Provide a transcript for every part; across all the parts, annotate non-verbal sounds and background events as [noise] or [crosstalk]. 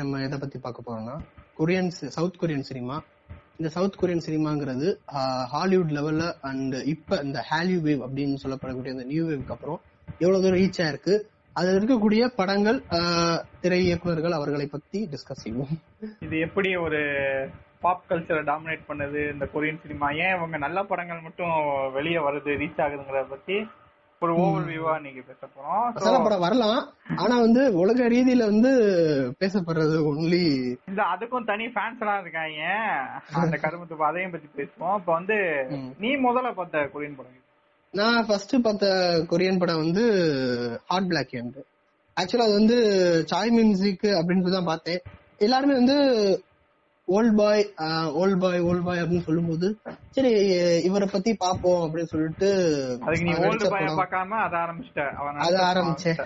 நம்ம எதை பத்தி பார்க்க போறோம்னா கொரியன் சவுத் கொரியன் சினிமா இந்த சவுத் கொரியன் சினிமாங்கிறது ஹாலிவுட் லெவல்ல அண்ட் இப்ப இந்த ஹாலியூ வேவ் அப்படின்னு சொல்லப்படக்கூடிய இந்த நியூ வேவ்க்கு அப்புறம் எவ்வளவு தூரம் ரீச் ஆயிருக்கு. அதுல இருக்கக்கூடிய படங்கள் திரை இயக்குனர்கள் அவர்களை பத்தி டிஸ்கஸ் செய்வோம். இது எப்படி ஒரு பாப் கல்ச்சரை டாமினேட் பண்ணுது இந்த கொரியன் சினிமா ஏன் இவங்க நல்ல படங்கள் மட்டும் வெளியே வருது ரீச் ஆகுதுங்கிறத பத்தி ஒரு ஓவர் வியூவா நீங்க பேச போறோம் மசாலா படம் வரலாம். ஆனா வந்து உலக ரீதியில வந்து பேசப்படுறது ஒன்லி இந்த அதுக்கும் தனி ஃபேன்ஸ் எல்லாம் இருக்காங்க. அந்த கருமத்து அதையும் பத்தி பேசுவோம். இப்ப வந்து நீ முதல்ல பார்த்த கொரியன் படம். நான் ஃபர்ஸ்ட் பார்த்த கொரியன் படம் வந்து ஹார்ட் பிளாக் என்று ஆக்சுவலா அது வந்து சாய் மியூசிக் அப்படின்னு தான் பார்த்தேன். எல்லாருமே வந்து old boy old boy old boy அப்படின்னு சொல்லும்போது சரி இவரை பத்தி பாப்போம் அப்படின்னு சொல்லிட்டு பார்க்காம அதை ஆரம்பிச்சிட்ட. அவன் அதை ஆரம்பிச்சேன்.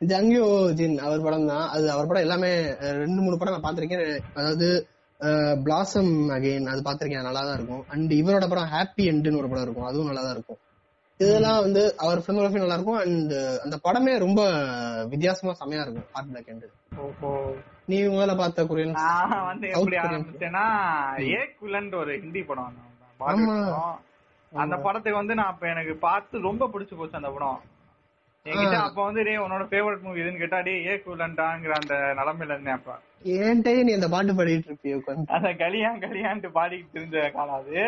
ஜங்கியோ ஜின் [laughs] அவர் படம் தான். அது அவர் படம் எல்லாமே ரெண்டு மூணு படம் நான் பார்த்திருக்கேன். அதாவது பிளாசம் அகைன் அது பார்த்திருக்கேன். நல்லா தான் இருக்கும். அண்ட் இவரோட படம் ஹாப்பி எண்டுன்னு ஒரு படம் இருக்கும். அதுவும் நல்லா தான் இருக்கும். இதெல்லாம் வந்து அவர் பிலிமோகிராஃபி நல்லா இருக்கும். அண்ட் அந்த படமே ரொம்ப வித்தியாசமா செமையா இருக்கும். ஹார்ட் பிளாக் எண்டு ஓஹோ. நீ முதல்ல பார்த்த கொரியன்? நான் வந்து எப்படி. ஆரம்பிச்சேன்னா ஏக் வில்லன் ஒரு ஹிந்தி படம். அந்த படத்துக்கு வந்து நான் அப்ப எனக்கு பார்த்து ரொம்ப பிடிச்சு போச்சு அந்த படம். என்கிட்ட. அப்ப வந்து டேய் உன்னோட ஃபேவரட் மூவி எதுன்னு கேட்டா டேய் ஏக் வில்லன்டாங்கிற அந்த நிலைமையில இருந்தேன் அப்ப. ஏன்ட்டே நீ அந்த பாட்டு பாடிட்டு இருப்பிய அந்த கலியான் கலியான்ட்டு பாடிக்கிட்டு இருந்த காலம் அது.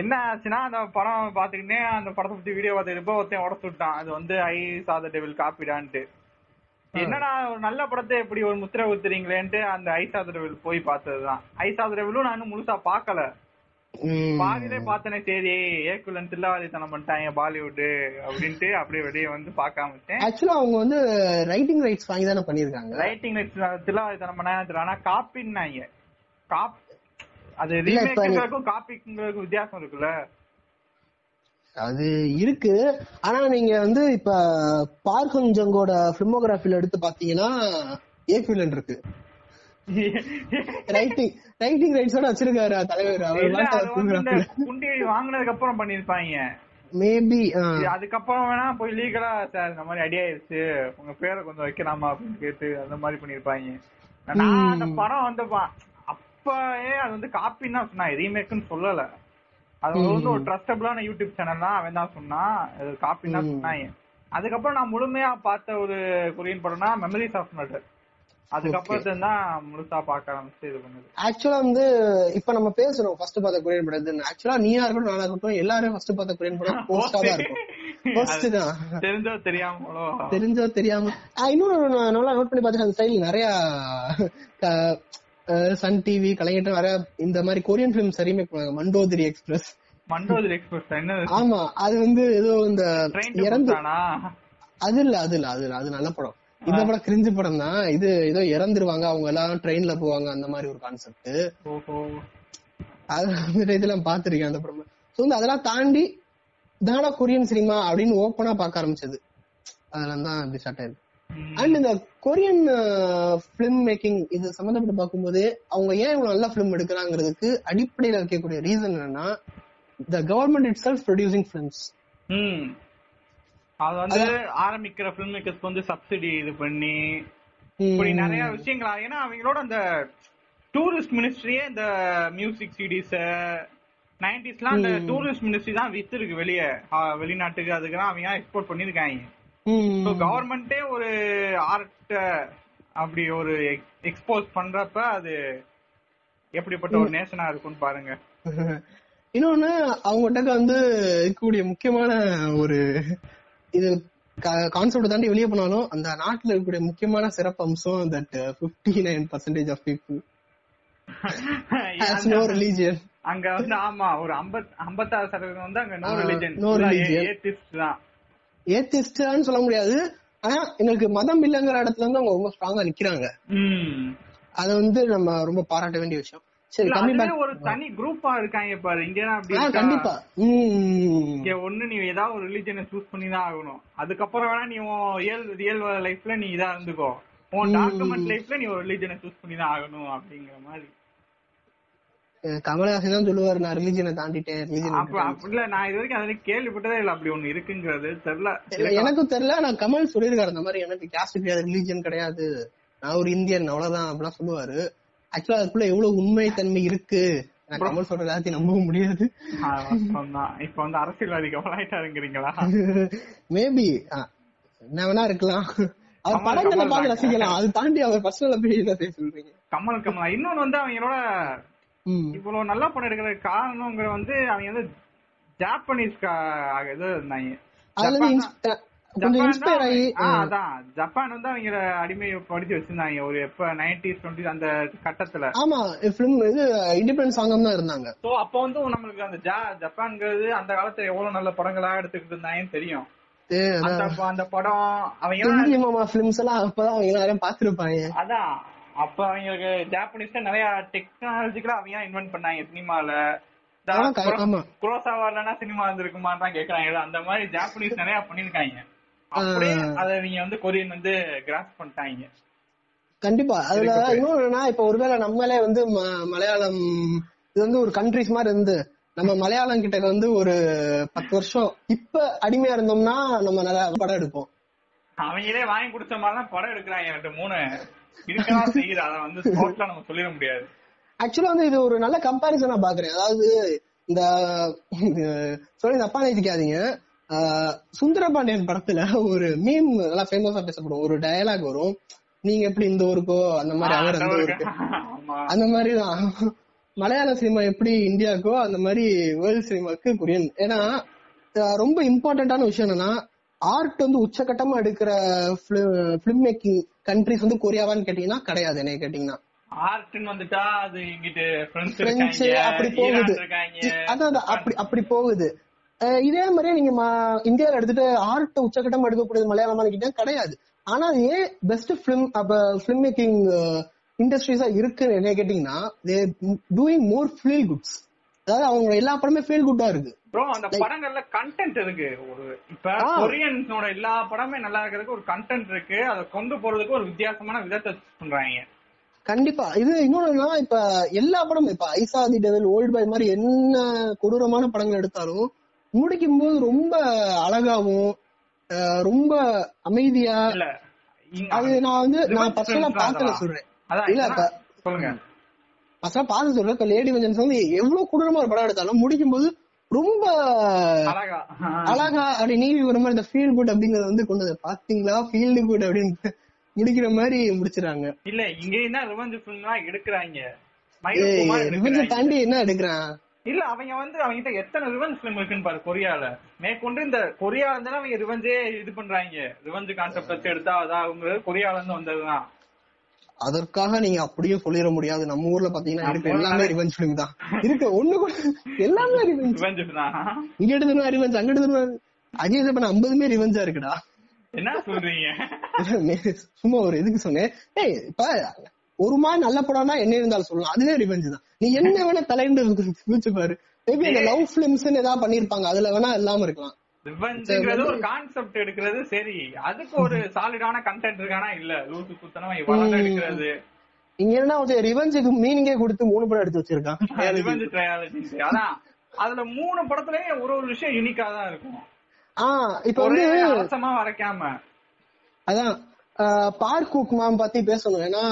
என்ன ஆச்சுன்னா அந்த படம் பாத்துக்கிட்டே அந்த படத்தை பத்தி வீடியோ பார்த்துக்கிட்டப்போ ஒருத்தன் உடச்சு விட்டான் அது வந்து ஐ சாத டெவில் காப்பிடான்ட்டு. என்னடா ஒரு நல்ல படத்தை எப்படி ஒரு முத்திரை ஊத்துறீங்களேன்ட்டு அந்த ஐ சாத டெவில் போய் பார்த்ததுதான். ஐ சாத டெவிலும் நான் முழுசா பார்க்கல. பாதியிலே பார்த்தனே சரி ஏக்குலன் தில்லாவாதித்தனம் பண்ணிட்டாங்க பாலிவுட் அப்படின்ட்டு அப்படியே வெளியே வந்து பார்க்காம ஆக்சுவலா அவங்க வந்து ரைட்டிங் ரைட்ஸ் வாங்கி தானே பண்ணிருக்காங்க ரைட்டிங் தில்லாவாதித்தனம் பண்ணாங்க ஆனா காப்பின்னாங்க காப் அது ரீமேக்குங்கிறதுக்கும் காப்பிங்கிறதுக்கும் வித்தியாசம் இருக்குல்ல. அது இருக்கு. ஆனா நீங்க வந்து இப்ப பார்க் ஹங் ஜங்கோட பிலிமோகிராஃபில எடுத்து பாத்தீங்கன்னா ஏக்விலன் இருக்கு. ரைட்டிங் ரைட்டிங் ரைட்ஸோட வச்சிருக்காரு தலைவர். அவர் குண்டி வாங்குனதுக்கு அப்புறம் பண்ணிருப்பாங்க மேபி அதுக்கப்புறம் வேணா போய் லீகலா சார் இந்த மாதிரி ஐடியா ஆயிடுச்சு. உங்க பேரை கொஞ்சம் வைக்கலாமா அப்படின்னு கேட்டு அந்த மாதிரி பண்ணிருப்பாங்க நான் அந்த படம் வந்து அப்பயே அது வந்து காப்பின்னு சொன்னான். ரீமேக்னு சொல்லல. அது வந்து ஒரு ட்ரஸ்டபிளான யூடியூப் சேனல் தான் அவன் தான் சொன்னான் அது காப்பின்னு தான் சொன்னாங்க அதுக்கப்புறம் நான் முழுமையா பார்த்த ஒரு கொரியன் படம்னா மெமரிஸ் ஆஃப் மர்டர் அதுக்கப்புறம் தான் முழுசா பார்க்க ஆரம்பிச்சு இது பண்ணுது. ஆக்சுவலா வந்து இப்ப நம்ம பேசுறோம் ஃபர்ஸ்ட் பார்த்த கொரியன் படம் ஆக்சுவலா நீயா இருக்கட்டும் நானா இருக்கட்டும் எல்லாரும் ஃபர்ஸ்ட் பார்த்த கொரியன் படம் [laughs] போஸ்டா தான் இருக்கும். தெரிஞ்சோ தெரியாமலோ தெரிஞ்சோ தெரியாம. நான் நல்லா நோட் பண்ணி பார்த்தேன் அந்த ஸ்டைல் நிறைய சன் டிவி கலைஞர் நிறைய இந்த மாதிரி கொரியன் பிலிம்ஸ் ரீமேக் பண்ணாங்க மண்டோதிரி எக்ஸ்பிரஸ் மண்டோதரி எக்ஸ்பிரஸ் என்ன? ஆமா அது வந்து ஏதோ இந்த இறந்து அது இல்ல அது இல்ல அது இல்ல அது நல்ல படம். இந்த படம் கிரிஞ்சு படம் தான். இது ஏதோ இறந்துருவாங்க அவங்க எல்லாம் ட்ரெயின்ல போவாங்க அந்த மாதிரி ஒரு கான்செப்ட் அது அந்த இதெல்லாம் பாத்திருக்கேன் அந்த படம் சோ வந்து அதெல்லாம் தாண்டி தானா கொரியன் சினிமா அப்படின்னு ஓப்பனா பார்க்க ஆரம்பிச்சது. அதெல்லாம் தான் ஸ்டார்ட் ஆயிருக்கு. அண்ட் இந்த கொரியன் பிலிம் மேக்கிங் இது சம்பந்தப்பட்டு பார்க்கும்போது அவங்க ஏன் இவ்வளவு நல்ல பிலிம் எடுக்கிறாங்கிறதுக்கு அடிப்படையில இருக்கக்கூடிய ரீசன் என்னன்னா the government itself producing films அது வந்து ஆரம்பிக்கிற பிலிம் மேக்கர்ஸ்க்கு வந்து சப்சிடி இது பண்ணி இப்படி நிறைய விஷயங்கள்? ஏன்னா அவங்களோட அந்த டூரிஸ்ட் மினிஸ்ட்ரியே இந்த மியூசிக் சிடிஸ் நைன்டிஸ்லாம் அந்த டூரிஸ்ட் மினிஸ்ட்ரி தான் வித்து இருக்கு வெளியே வெளிநாட்டுக்கு அதுக்கெல்லாம் அவங்க எக்ஸ்போர்ட் பண்ணிருக்காங்க கவர்மெண்டே ஒரு ஆர்ட் அப்படி ஒரு எக்ஸ்போஸ் பண்றப்ப அது எப்படிப்பட்ட ஒரு நேஷனா இருக்கும்னு பாருங்க. [laughs] இன்னொன்னு அவங்ககிட்ட வந்து இருக்கக்கூடிய முக்கியமான ஒரு இது கான்செப்ட் தாண்டி வெளியே போனாலும் அந்த நாட்டுல இருக்கக்கூடிய முக்கியமான சிறப்பு அம்சம் that fifty nine percentage of people no religion அங்க வந்து ஆமா ஒரு ஐம்பத் ஐம்பத்தாறு சதவீதம் வந்து அங்க நோ no religion. ஏத்திஸ்ட் தான். ஏத்திஸ்டான்னு சொல்ல முடியாது. ஆனா எங்களுக்கு மதம் இல்லைங்கிற இடத்துல இருந்து அவங்க ரொம்ப ஸ்ட்ராங்கா நிக்கிறாங்க. அத வந்து நம்ம ரொம்ப பாராட்ட வேண்டிய விஷயம். சரி ஒரு தனி குரூப்பா இருக்காங்க பாரு. இருக்கா? கண்டிப்பா. இங்க ஒண்ணு நீ ஏதாவது ஒரு ரிலிஜனை சூஸ் பண்ணி தான் ஆகணும். அதுக்கப்புறம் வேணா நீ ரியல் ரியல் லைஃப்ல நீ இதா இருந்துக்கோ. உன் டாக்குமெண்ட் லைஃப்ல நீ ஒரு ரிலிஜனை சூஸ் பண்ணி தான் ஆகணும் அப்படிங்கிற மாதிரி. கமலஹாசன் தான் சொல்லுவாரு நான் ரிலிஜனை தாண்டிட்டேன் இல்ல நான் இது வரைக்கும் அதை கேள்விப்பட்டதே இல்ல அப்படி ஒண்ணு இருக்குங்கிறது தெரியல. எனக்கும் தெரியல நான் கமல் சொல்லியிருக்காரு அந்த மாதிரி எனக்கு கேஸ்ட் கிடையாது ரிலீஜன் கிடையாது. நான் ஒரு இந்தியன் அவ்வளவுதான் அப்படிலாம் சொல்லுவாரு. ஆக்சுவலா அதுக்குள்ள எவ்வளவு உண்மை தன்மை இருக்கு கமல் சொல்ற எல்லாத்தையும் நம்பவும் முடியாது. இப்ப வந்து அரசியல்வாதி கவலாயிட்டாருங்கிறீங்களா மேபி என்ன வேணா இருக்கலாம். அவர் படங்களை பார்த்து ரசிக்கலாம். அது தாண்டி அவர் பர்சனல் சொல்றீங்க. கமல் கமல். இன்னொன்னு வந்து அவங்களோட இவ்வளவு நல்ல படம் எடுக்கிற காரணம்ங்கிற வந்து அவங்க வந்து ஜாப்பனீஸ் இது இருந்தாங்க. ஜப்பான் வந்து அவங்க அடிமை படிச்சு வச்சிருந்தாங்க. ஒரு எப்ப நைன்டிஸ் டுவெண்ட்டி அந்த கட்டத்துல. ஆமா இது இண்டிபெண்டன்ஸ் சாங்கம் தான் இருந்தாங்க. சோ அப்ப வந்து நம்மளுக்கு அந்த ஜப்பான்ங்கிறது அந்த காலத்துல எவ்வளவு நல்ல படங்களா எடுத்துக்கிட்டு இருந்தாங்கன்னு தெரியும். அந்த படம் அவங்க எல்லாம் அப்பதான் அவங்க எல்லாரும் பாத்துருப்பாங்க அதான். அப்ப அவங்களுக்கு ஜாப்பனீஸ்ல நிறைய டெக்னாலஜிக்கலா அவங்க இன்வென்ட் பண்ணாங்க சினிமால குரோசாவா இல்லனா சினிமா இருந்திருக்குமான்னு தான் கேக்குறாங்க. அந்த மாதிரி ஜாப்பனீஸ் நிறைய பண்ணிருக்காங்க. அப்படியே அத நீங்க வந்து கொரியன் வந்து கிராஸ் பண்ணிட்டாங்க. கண்டிப்பா. அதுல இன்னொன்னு இப்ப ஒருவேளை நம்மளே வந்து மலையாளம் இது வந்து ஒரு கண்ட்ரிஸ் மாதிரி இருந்து நம்ம மலையாளம் கிட்ட வந்து ஒரு பத்து வருஷம் இப்ப அடிமையா இருந்தோம்னா நம்ம நிறைய படம் எடுப்போம். அவங்களே வாங்கி குடிச்ச மாதிரிதான் படம் எடுக்கிறாங்க ரெண்டு மூணு. இருக்கதான் செய்யுது. அதை வந்து ஸ்பாட்ல நம்ம சொல்லிட முடியாது. ஆக்சுவலா வந்து இது ஒரு நல்ல கம்பாரிசனா பாக்குறேன் அதாவது இந்த சொல்லி தப்பா நினைக்காதீங்க சுந்தரபாண்டியன் படத்துல ஒரு மீம் நல்லா ஃபேமஸா பேசப்படும். ஒரு டயலாக் வரும். நீங்க எப்படி இந்த ஊருக்கோ? அந்த மாதிரி அவர் அந்த ஊருக்கு. அந்த மாதிரிதான். மலையாள சினிமா எப்படி இந்தியாவுக்கோ அந்த மாதிரி வேர்ல்ட் சினிமாக்கு கொரியன் ஏன்னா ரொம்ப இம்பார்ட்டன்டான விஷயம் என்னன்னா ஆர்ட் வந்து உச்சகட்டமா எடுக்கிற பிலிம் மேக்கிங் கண்ட்ரிஸ் வந்து கொரியாவான்னு கேட்டீங்கன்னா கிடையாது என்ன கேட்டீங்கன்னா. ஆர்ட்னு வந்துட்டா அது இங்கிட்டு பிரெஞ்சு அப்படி போகுது. அதான் அப்படி அப்படி போகுது. இதே மாதிரியே நீங்க இந்தியாவில எடுத்துட்டு ஆர்ட் உச்சகட்டம் எடுக்கக்கூடியது மலையாளமா கேட்டா கிடையாது. ஆனா ஏன் பெஸ்ட் பிலிம் அப்ப பிலிம் மேக்கிங் இண்டஸ்ட்ரீஸா இருக்கு என்ன கேட்டீங்கன்னா டூயிங் மோர் ஃபீல் குட்ஸ் அதாவது அவங்க எல்லா படமே ஃபீல் குட்டா இருக்கு. ப்ரோ அந்த படங்கள்ல கண்டென்ட் இருக்கு. ஒரு இப்ப கொரியன்ஸோட எல்லா படமே நல்லா இருக்கிறதுக்கு ஒரு கண்டென்ட் இருக்கு. அதை கொண்டு போறதுக்கு ஒரு வித்தியாசமான விதத்தை பண்றாங்க. கண்டிப்பா. இது இன்னொன்னு இப்ப எல்லா படமும் இப்ப ஐசாதி டெவல் ஓல்டு பாய் மாதிரி என்ன கொடூரமான படங்கள் எடுத்தாலும் முடிக்கும் போது ரொம்ப அழகாவும் ரொம்ப அமைதியா அது நான் வந்து நான் பர்சனலா பாத்துல சொல்றேன். இல்ல சொல்லுங்க. பசங்க பார்த்து சொல்றேன். இப்ப லேடி வெஞ்சன்ஸ் வந்து எவ்வளவு கொடூரமா ஒரு படம் எடுத்தாலும் முடிக்கும் போது ரொம்ப அழகா. அப்படி நீவி ஒரு மாதிரி இந்த ஃபீல் குட் அப்படிங்கறத வந்து கொண்டு பாத்தீங்களா ஃபீல்டு குட் அப்படின்னு முடிக்கிற மாதிரி முடிச்சிடாங்க இல்ல இங்க என்ன ரிவெஞ்ச் ஃபிலிம்லாம் எடுக்கறாங்க. ரிவெஞ்ச் தாண்டி என்ன எடுக்கிறான்? இல்ல அவங்க வந்து அவங்க கிட்ட எத்தனை ரிவெஞ்ச் ஃபிலிம் இருக்குன்னு பாரு கொரியால. மேற்கொண்டு இந்த கொரியால இருந்தாலும் அவங்க ரிவெஞ்சே இது பண்றாங்க. ரிவெஞ்ச் கான்செப்ட் வச்சு எடுத்தா அதான் கொரியால இருந்து வந்ததுதான். அதற்காக நீங்க அப்படியே சொல்லிட முடியாது. நம்ம ஊர்ல பாத்தீங்கன்னா இருக்கு எல்லாமே ரிவெஞ்ச் ஃபிலிம் தான். இருக்கு ஒண்ணு கூட எல்லாமே ரிவெஞ்ச் இங்க எடுத்துனா ரிவெஞ்ச் அங்க எடுத்துனா அஜய் பண்ண ஐம்பதுமே ரிவெஞ்சா இருக்குடா. என்ன சொல்றீங்க? [laughs] சும்மா ஒரு இதுக்கு சொன்னேன். ஏய் இப்ப ஒரு மாதிரி நல்ல படம்னா என்ன இருந்தாலும் சொல்லலாம். அதுவே ரிவெஞ்ச் தான். நீ என்ன வேணா தலைண்டு பாரு. மேபி அந்த லவ் பிலிம்ஸ் ஏதாவது பண்ணிருப்பாங்க அதுல வேணா இல்லாம இருக்கலாம். ரிவெஞ்ச்ங்கிறது ஒரு கான்செப்ட் எடுக்கிறது சரி அதுக்கு ஒரு சாலிடான கண்டென்ட் இருக்கானா? இல்ல லூசு குத்தனமா இவ்வளவு எடுக்கிறது. இங்க என்ன வந்து ரிவெஞ்சுக்கு மீனிங்கே கொடுத்து மூணு படம் எடுத்து வச்சிருக்கான். [laughs] ரிவெஞ்ச் ட்ரையாலஜி அதான். அதுல மூணு படத்துலயும் ஒரு ஒரு விஷயம் யூனிக்கா தான் இருக்கும். ஆஹ் இப்ப வந்து வரைக்காம. அதான் பார்க் குக்மாம் பத்தி பேசணும். ஏன்னா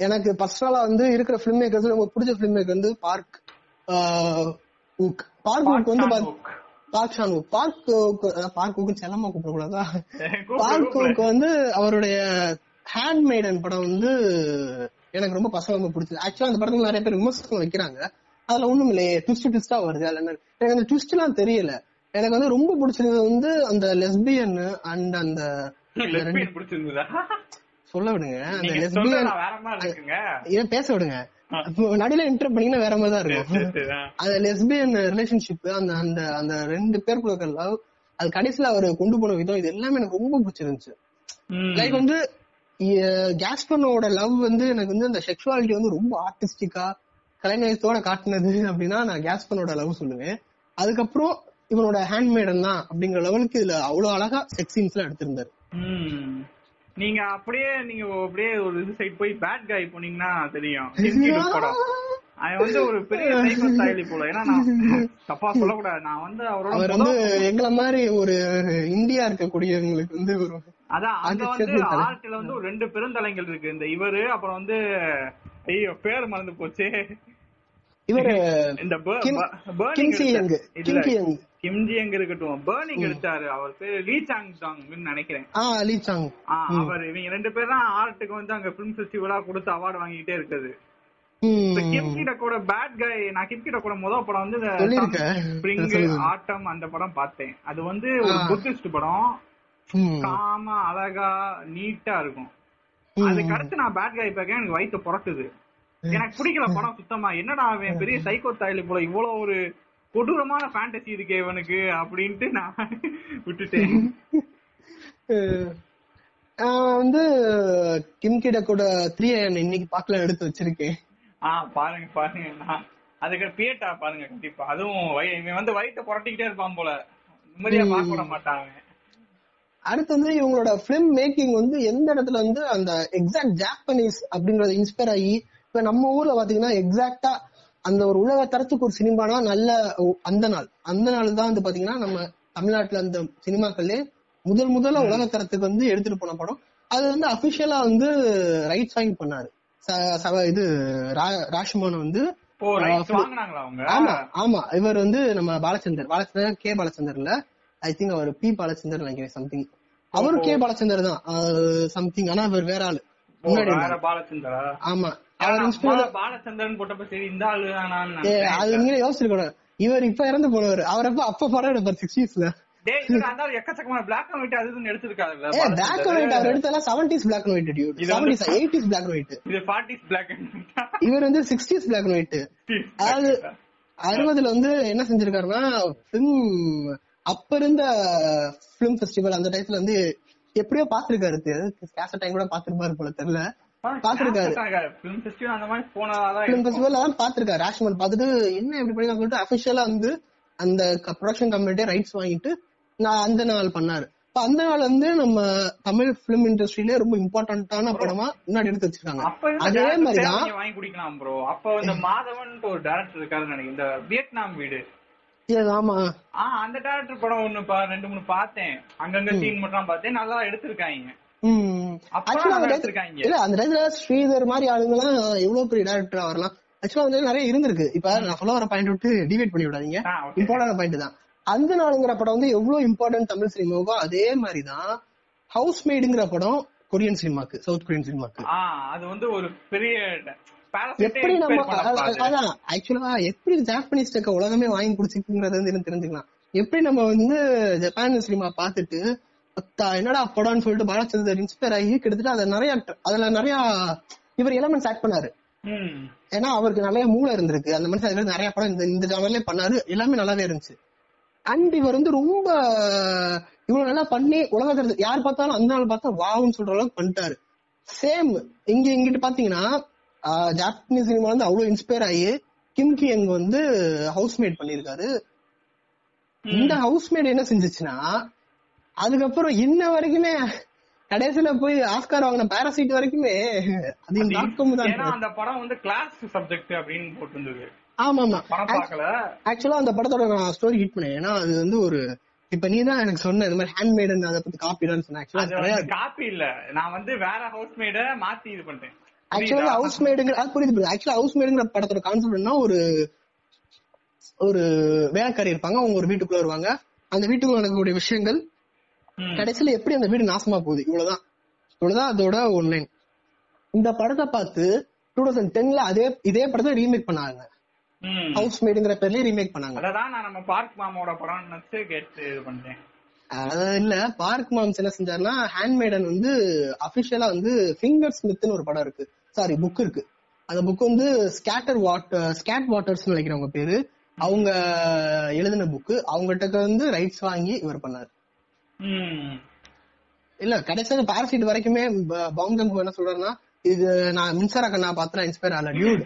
எனக்கு பர்சனலா வந்து இருக்கிற பிலிம் மேக்கர்ஸ் ரொம்ப பிடிச்ச பிலிம் மேக்கர் வந்து பார்க் பார்க் குக் வந்து பார்க் ஷான் பார்க் பார்க் குக் செல்லமா கூப்பிடக்கூடாதா [laughs] பார்க் குக் வந்து அவருடைய ஹேண்ட் மேடன் படம் வந்து எனக்கு ரொம்ப பசங்க ரொம்ப பிடிச்சது. ஆக்சுவலா அந்த படத்துல நிறைய பேர் விமர்சனம் வைக்கிறாங்க. அதுல ஒண்ணும் இல்லையே. ட்விஸ்ட் ட்விஸ்டா வருது. அதுல எனக்கு அந்த ட்விஸ்ட் எல்லாம் தெரியல. எனக்கு வந்து ரொம்ப பிடிச்சது வந்து அந்த லெஸ்பியன் அண்ட் அந்த [laughs] சொல்ல விடுங்க. அந்த லெஸ்பியன் பேச விடுங்க. நடுல இன்டர் பண்ணீங்கன்னா வேற மாதிரி தான் இருக்கும். அந்த லெஸ்பியன் ரிலேஷன்ஷிப் அந்த அந்த அந்த ரெண்டு பேருக்குள்ள லவ் அது கடைசியில அவர் கொண்டு போன விதம் இது எல்லாமே எனக்கு ரொம்ப பிடிச்சிருந்துச்சு. லைக் வந்து கேஸ்பனோட லவ் வந்து எனக்கு வந்து அந்த செக்ஷுவாலிட்டி வந்து ரொம்ப ஆர்டிஸ்டிக்கா கலைநயத்தோட காட்டுனது அப்படின்னா நான் கேஸ்பனோட லவ் சொல்லுவேன். அதுக்கப்புறம் இவனோட ஹேண்ட்மேடன் தான் அப்படிங்கிற லெவலுக்கு இதுல அவ்வளவு அழகா செக்ஸ் சீன்ஸ் எல்லாம் எடுத்திருந்தாரு. நீங்க அப்படியே நீங்க அப்படியே ஒரு இது சைட் போய் பேட் காய் போனீங்கன்னா தெரியும். [laughs] அவன் வந்து ஒரு பெரிய சைக்கோ ஸ்டைலி போல. ஏன்னா நான் தப்பா சொல்லக்கூடாது. நான் வந்து அவரோட அவர் வந்து எங்களை மாதிரி ஒரு இந்தியா இருக்கக்கூடியவங்களுக்கு வந்து ஒரு அதான் அங்க வந்து. ஆர்ட்ல வந்து ஒரு ரெண்டு பெருந்தலைங்கள் இருக்கு. இந்த இவரு அப்புறம் வந்து ஐயோ பேர் மறந்து போச்சு. இவரு [laughs] இந்த Kimchi Young Kimki Young Kimji எங்க இருக்கட்டும். பர்னிங் எடுத்தாரு அவர் பேர் லீ சாங் சாங்னு நினைக்கிறேன். ஆ லீ சாங் அவர் இவங்க ரெண்டு பேரும் தான் ஆர்ட்டுக்கு வந்து அங்க பிலிம் ஃபெஸ்டிவலா கொடுத்து அவார்டு வாங்கிட்டே இருக்குது இந்த ம். கிம்கிட கூட பேட் கை நான் கிம்கிட கூட முதல் படம் வந்து. ஸ்பிரிங். ஆட்டம் அந்த படம் பார்த்தேன். அது வந்து ஒரு. புத்திஸ்ட் படம். காம அழகா நீட்டா இருக்கும். ம். அதுக்கு அடுத்து நான் பேட் கை பார்க்க எனக்கு வயித்து புரட்டுது. எனக்கு பிடிக்கல படம் சுத்தமா. என்னடா அவன் பெரிய சைக்கோ தாயிலி போல இவ்வளவு ஒரு கொடூரமான ஃபேண்டசி இருக்கே இவனுக்கு அப்படின்ட்டு நான் விட்டுட்டேன். [laughs] நான் வந்து கிம் கிட கூட த்ரீ இன்னைக்கு பாக்கல எடுத்து வச்சிருக்கேன். ஆ பாருங்க பாருங்க. அதுக்கு பியேட்டா பாருங்க கண்டிப்பா. அதுவும் வந்து வயித்தை புரட்டிக்கிட்டே இருப்பான் போல. நிம்மதியா பார்க்க விட மாட்டான் அவன். அடுத்து வந்து இவங்களோட பிலிம் மேக்கிங் வந்து எந்த இடத்துல வந்து அந்த எக்ஸாக்ட் ஜாப்பனீஸ் அப்படிங்கறத இன்ஸ்பயர் ஆகி இப்ப நம்ம ஊர்ல பாத்தீங்கன்னா எக்ஸாக்டா அந்த ஒரு உலக தரத்துக்கு ஒரு சினிமானா நல்ல அந்த நாள். அந்த நாள் தான் வந்து பாத்தீங்கன்னா நம்ம தமிழ்நாட்டுல அந்த சினிமாக்கள்ல முதல் முதல்ல உலக தரத்துக்கு வந்து எடுத்துட்டு போன படம். அது வந்து அபிஷியலா வந்து ரைட்ஸ் வாங்கி பண்ணாரு. இது ராஷ்மோன் வந்து ஆமா ஆமா. இவர் வந்து நம்ம பாலச்சந்தர். பாலச்சந்தர் கே. பாலச்சந்தர் இல்ல ஐ திங்க் அவர் பி. பாலச்சந்தர் நினைக்கிறேன் சம்திங் அவரும் கே. பாலச்சந்தர் தான். சம்திங் ஆனா இவர் வேற ஆளு. முன்னாடி ஆமா. அவர் பாலச்சந்திரன் போட்டப்ப சரி இந்த ஆளு. அது நீங்க யோசிச்சிருக்கணும் இவர் இப்ப இறந்து போனவர். அவர் அப்ப அப்ப படம் எடுப்பார் சிக்ஸ்டீஸ்ல எக்கச்சக்கமான பிளாக் அண்ட் ஒயிட் அது இதுன்னு எடுத்திருக்காருல்ல ஏ பிளாக் அண்ட் ஒயிட் அவர். எடுத்தெல்லாம் seventies black and white dude seventies eighties black and white இது ஃபார்ட்டிஸ் பிளாக் அண்ட் இவர் வந்து சிக்ஸ்டீஸ் பிளாக் அண்ட் ஒயிட் அதாவது அறுபதுல வந்து என்ன செஞ்சிருக்காருன்னா பிலிம் அப்ப இருந்த பிலிம் ஃபெஸ்டிவல் அந்த டயத்துல வந்து எப்படியோ பாத்திருக்காரு கேசட் டைம் கூட பாத்திருப்பாரு போல தெரியல. பாத்திருக்காரு. பிலிம் ஃபெஸ்டிவல் அந்த மாதிரி போனதாதான் பிலிம் இருக்கும். ஃபெஸ்டிவல் அதான் பாத்திருக்காரு ராஷ்மல் பார்த்துட்டு என்ன பண்ணி சொல்லிட்டு அபிஷியலா வந்து அந்த ப்ரொடக்ஷன் கம்பெனிட்டே ரைட்ஸ் வாங்கிட்டு நான் அந்த நாள் பண்ணாரு. இப்ப அந்த நாள் வந்து நம்ம தமிழ் பிலிம் இண்டஸ்ட்ரியிலே ரொம்ப இம்பார்ட்டன்டான படமா முன்னாடி எடுத்து வச்சிருக்காங்க. அதே வாங்கி குடிக்கலாம் ப்ரோ அப்ப இந்த மாதவன் ஒரு டேரக்டர் இருக்காரு நினைக்கிறேன். இந்த வியட்நாம் வீடு. ஆமா. ஆ அந்த டேரக்டர் படம் ஒண்ணு ரெண்டு மூணு பார்த்தேன். அங்கங்க சீன் மட்டும் பார்த்தேன். நல்லா எடுத்திருக்காங்க. ஆக்சுவலா அந்த இல்ல அந்த டயத்துல ஸ்ரீதர் மாதிரி ஆளுங்கலாம் எவ்வளவு பெரிய டேரக்டர் வரலாம் ஆக்சுவலா வந்து நிறைய இருந்திருக்கு. இப்ப நான் சொல்ல வர பாயிண்ட் விட்டு டிவைட் பண்ணி விடாதீங்க. இம்பார்ட்டன்ட் பாயிண்ட் தான். அந்த நாளுங்கிற படம் வந்து எவ்வளவு இம்பார்ட்டன்ட் தமிழ் சினிமாவோ அதே மாதிரிதான் ஹவுஸ் மேடுங்கிற படம் கொரியன் சினிமாக்கு சவுத் கொரியன் சினிமாக்கு. அது வந்து ஒரு பெரிய எப்படி நம்ம. அதான் ஆக்சுவலா எப்படி ஜாப்பனீஸ் டெக்க உலகமே வாங்கி குடிச்சிருக்குங்கிறது வந்து எனக்கு தெரிஞ்சுக்கலாம். எப்படி நம்ம வந்து ஜப்பான் சினிமா பார்த்துட்டு அத்தா, என்னடா படம்னு சொல்லிட்டு பாலச்சந்தர் இன்ஸ்பயர் ஆகி கிட்டத்தட்ட அதை நிறைய அதுல நிறைய இவர் எலமெண்ட்ஸ் ஆட் பண்ணாரு. ஏன்னா அவருக்கு நிறைய மூளை இருந்திருக்கு. அந்த மனுஷன் அதுல நிறைய படம் இந்த இந்த ஜானர்லயே பண்ணாரு. எல்லாமே நல்லாவே இருந்துச்சு. அண்ட் இவர் வந்து ரொம்ப இவ்வளவு நல்லா பண்ணி உலகத்துல யார் பார்த்தாலும் அந்த நாள் பார்த்தா வாவுன்னு சொல்ற அளவுக்கு பண்ணிட்டாரு. சேம் இங்க இங்கிட்டு பாத்தீங்கன்னா ஜாப்பனீஸ் சினிமா வந்து அவ்வளவு இன்ஸ்பயர் ஆகி கிம்கி யங் வந்து ஹவுஸ்மேட் பண்ணிருக்காரு இந்த ஹவுஸ்மேட் என்ன செஞ்சுச்சுன்னா அதுக்கப்புறம் இன்ன வரைக்குமே கடைசியில போய் ஆஸ்கார் வாங்கின பாராசைட் வரைக்குமே அது இந்த அந்த படம் வந்து கிளாஸ் சப்ஜெக்ட் அப்படின்னு போட்டிருந்தது. ஆமா ஆமா ஆக்சுவலா அந்த படத்தோட நான் ஸ்டோரி ஹிட் பண்ணேன். ஏன்னா அது வந்து ஒரு இப்ப நீ தான் எனக்கு சொன்ன இந்த மாதிரி ஹேண்ட்மேட் அதை பத்தி காப்பி தான் சொன்ன ஆக்சுவலா அது வந்து காப்பி இல்ல. நான் வந்து வேற ஹவுஸ் மேட மாத்தி இது பண்ணிட்டேன். ஆக்சுவலா ஹவுஸ் மேடுங்கிற அது புரியுது ஆக்சுவலா ஹவுஸ் மேடுங்கிற படத்தோட கான்செப்ட் என்ன ஒரு ஒரு வேலைக்காரி இருப்பாங்க. அவங்க ஒரு வீட்டுக்குள்ள வருவாங்க. அந்த வீட்டுக்குள்ள நடக்கக்கூடிய விஷயங்கள். கடைசியில எப்படி அந்த வீடு நாசமா போகுது? இவ்வளவுதான். இவ்வளவுதான் அதோட ஒன்லைன் இந்த படத்தை பார்த்து டூ தௌசண்ட் டென்ல அதே இதே படத்தை ரீமேக் பண்ணாங்க. ஹவுஸ் மேடுங்கிற பேர்லயே ரீமேக் பண்ணாங்க. அததான் நான் நம்ம பார்க் மாமாவோட படம் நினைச்சு கேட்டு இது பண்ணிட்டேன். அது இல்ல பார்க் மாம்ஸ் என்ன செஞ்சாருன்னா ஹேண்ட்மேடன் வந்து அபிஷியலா வந்து ஃபிங்கர் ஸ்மித்னு ஒரு படம் இருக்கு. சாரி புக் இருக்கு. அந்த புக் வந்து ஸ்கேட்டர் வாட்டர் ஸ்கேட் வாட்டர்ஸ் நினைக்கிறவங்க பேரு. அவங்க எழுதின புக்கு அவங்ககிட்ட வந்து ரைட்ஸ் வாங்கி இவர் பண்ணாரு. இல்ல கடைசியில பாரசீட் வரைக்குமே பவுங்கங்கு என்ன சொல்றாருன்னா இது நான் மின்சார கண்ணா பார்த்து நான் இன்ஸ்பயர் ஆகல டியூட்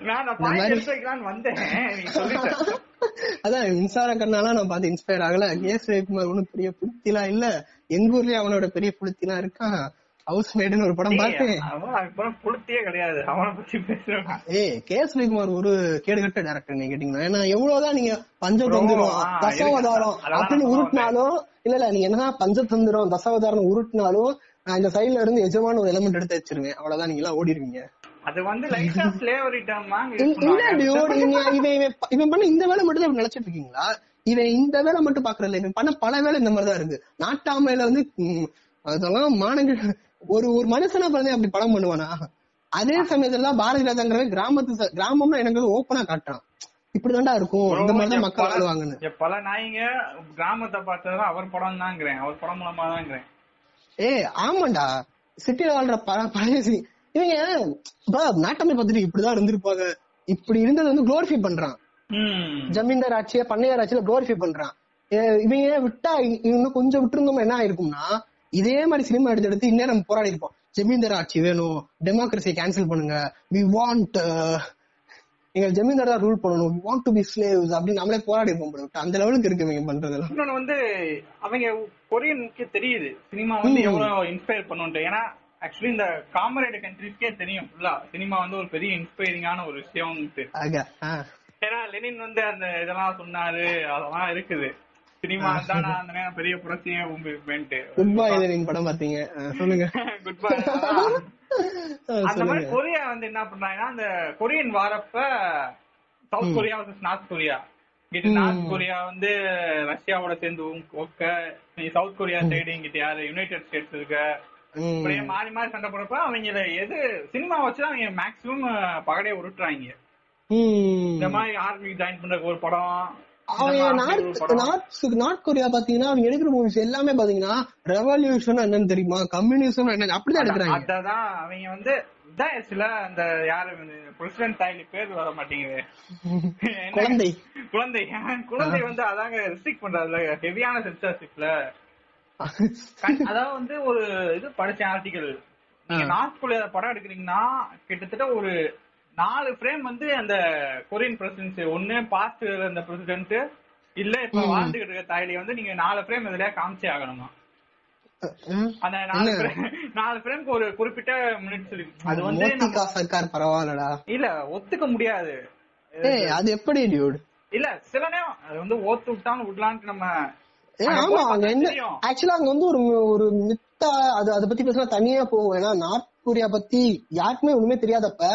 அதான் மின்சார கண்ணாலாம் நான் பார்த்து இன்ஸ்பயர் ஆகல. கே சுரேகுமார் ஒன்னும் பெரிய புளுத்திலாம் இல்ல. எங்க ஊர்லயே அவனோட பெரிய புளுத்திலாம் இருக்கான். ஹவுஸ் மேடுன்னு ஒரு படம் பார்த்தேன். அவன் அதுக்கப்புறம் புளுத்தியே கிடையாது. அவனை பத்தி பேசுறேன். ஏய் கே ஒரு கேடுகட்ட டேரக்டர் நீங்க கேட்டீங்கன்னா ஏன்னா எவ்வளவுதான் நீங்க பஞ்சதந்திரம் தசாவதாரம் அப்படின்னு உருட்டினாலும் இல்ல இல்ல நீங்க என்னதான் பஞ்சதந்திரம் தசாவதாரம் உருட்டினாலும் நான் இந்த சைடுல இருந்து எஜமான ஒரு எலிமெண்ட் எடுத்து வச்சிருவேன். அவ்வளவுதான் நீங்க எல்லாம் ஓடிடுவீங்க. அது வந்து லைட்டா இல்ல இவன் பண்ண இந்த வேலை மட்டும் தான் நினைச்சிட்டு இருக்கீங்களா? இவன் இந்த வேலை மட்டும் பாக்குறதில்ல இவன் பண்ண பல வேலை இந்த மாதிரிதான் இருக்கு. நாட்டாமையில வந்து அதெல்லாம் மானங்க ஒரு ஒரு மனுஷனா பிறந்தே அப்படி படம் பண்ணுவானா? அதே சமயத்துல பாரதி ராஜாங்கிறவன் கிராமத்து கிராமம்னா எனக்கு ஓப்பனா காட்டுறான். இப்படிதான்டா இருக்கும். இந்த மாதிரிதான் மக்கள் வாழ்வாங்கன்னு பல நாய்ங்க கிராமத்தை பார்த்தது அவர் படம் தாங்கிறேன் அவர் படம் மூலமா தாங்கிறேன் ஏய் ஆமாண்டா. சிட்டில வாழ்ற பழைய இவங்க நாட்டாமை பார்த்துட்டு இப்படிதான் இருந்திருப்பாங்க. இப்படி இருந்தது வந்து குளோரிஃபை பண்றான். ஜமீன்தார் ஆட்சியை பண்ணையார் ஆட்சியில குளோரிஃபை பண்றான். ஏ- இவங்க விட்டா இன்னும் கொஞ்சம் விட்டுருந்தோம் என்ன ஆயிருக்கும்னா இதே மாதிரி சினிமா எடுத்து எடுத்து இன்னும் நம்ம போராடி இருப்போம் ஜமீன்தார் ஆட்சி வேணும் டெமோக்ரஸியை கேன்சல் பண்ணுங்க. வி வாண்ட் எங்க ஜமீன்தார் தான் ரூல் பண்ணணும். வாண்ட் டு பி ஸ்லேவ்ஸ் அப்படின்னு நம்மளே போராடி இருப்போம். அந்த லெவலுக்கு இருக்கு இவங்க பண்றதெல்லாம். இன்னொன்னு வந்து அவங்க கொரியனுக்கு தெரியுது. சினிமா வந்து எவ்வளவு இன்ஸ்பயர் பண்ணுன்ட்டு. ஏன்னா ஆக்சுவலி இந்த காமரேட் கண்ட்ரிஸ்க்கே தெரியும். ஃபுல்லா சினிமா வந்து ஒரு பெரிய இன்ஸ்பைரிங்கான ஒரு ஆ. ஏன்னா லெனின் வந்து அந்த இதெல்லாம் சொன்னாரு. அதெல்லாம் இருக்குது. சினிமா தான் நான் அந்த நேரம் பெரிய புரட்சியே குட் பாய் படம் பாத்தீங்க சொல்லுங்க. [laughs] குட் அந்த மாதிரி கொரியா வந்து என்ன பண்றாங்கன்னா அந்த கொரியன் வரப்ப South Korea versus North Korea. இங்கிட்டு நார்த் கொரியா வந்து ரஷ்யாவோட சேர்ந்து ஒக்க. சவுத் கொரியா சைடு இங்கிட்ட யாரு? யுனைடெட் ஸ்டேட்ஸ் இருக்க. மாறி மாறி சண்டை போடுறப்ப அவங்க எது சினிமா வச்சு அவங்க மேக்சிமம் பகடையை உருட்டுறாங்க. இந்த மாதிரி ஆர்மி ஜாயின் பண்றதுக்கு ஒரு படம். நார்த் கொரியா பாத்தீங்கன்னா அவங்க எடுக்கிற மூவிஸ் எல்லாமே பாத்தீங்கன்னா ரெவல்யூஷன் என்னன்னு தெரியுமா? கம்யூனிசம் அப்படிதான் எடுக்கிறாங்க. அததான் அவங்க வந்து சில அந்த யாரு பிரசிடென்ட் தாய்லி பேர் வர மாட்டேங்குது? குழந்தை. குழந்தை. [laughs] குழந்தை வந்து அதாங்க ரெஸ்ட்ரிக்ட் பண்றதுல ஹெவியான சென்சார்ஷிப்ல அதாவது வந்து ஒரு இது படிச்ச ஆர்டிகல் நீங்க நார்த் கொரியா படம் எடுக்கிறீங்கன்னா கிட்டத்தட்ட ஒரு நாலு ஃப்ரேம் வந்து அந்த கொரியன் பிரசிடென்சி ஒண்ணு பாஸ்ட் அந்த பிரசிடென்ட் இல்ல இப்ப வாழ்ந்துகிட்டு இருக்க தாய்லி வந்து நீங்க நாலு ஃப்ரேம் இதுல காமிச்சே ஆகணுமா. அந்த நாலு நாலு ஃப்ரேம்க்கு ஒரு குறிப்பிட்ட மினிட்ஸ் இருக்கு. அது வந்து சர்க்கார் பரவாயில்லடா. இல்ல ஒத்துக்க முடியாது. அது எப்படி டியூட் இல்ல சில நேரம் அது வந்து ஓத்து விட்டாலும் விடலான்ட்டு நம்ம ஆமா அங்க என்ன. ஆக்சுவலா அங்க வந்து ஒரு ஒரு மித்தா அது அத பத்தி பேசினா தனியா போகும். ஏன்னா நார்த் கொரியா பத்தி யாருக்குமே ஒண்ணுமே தெரியாதப்ப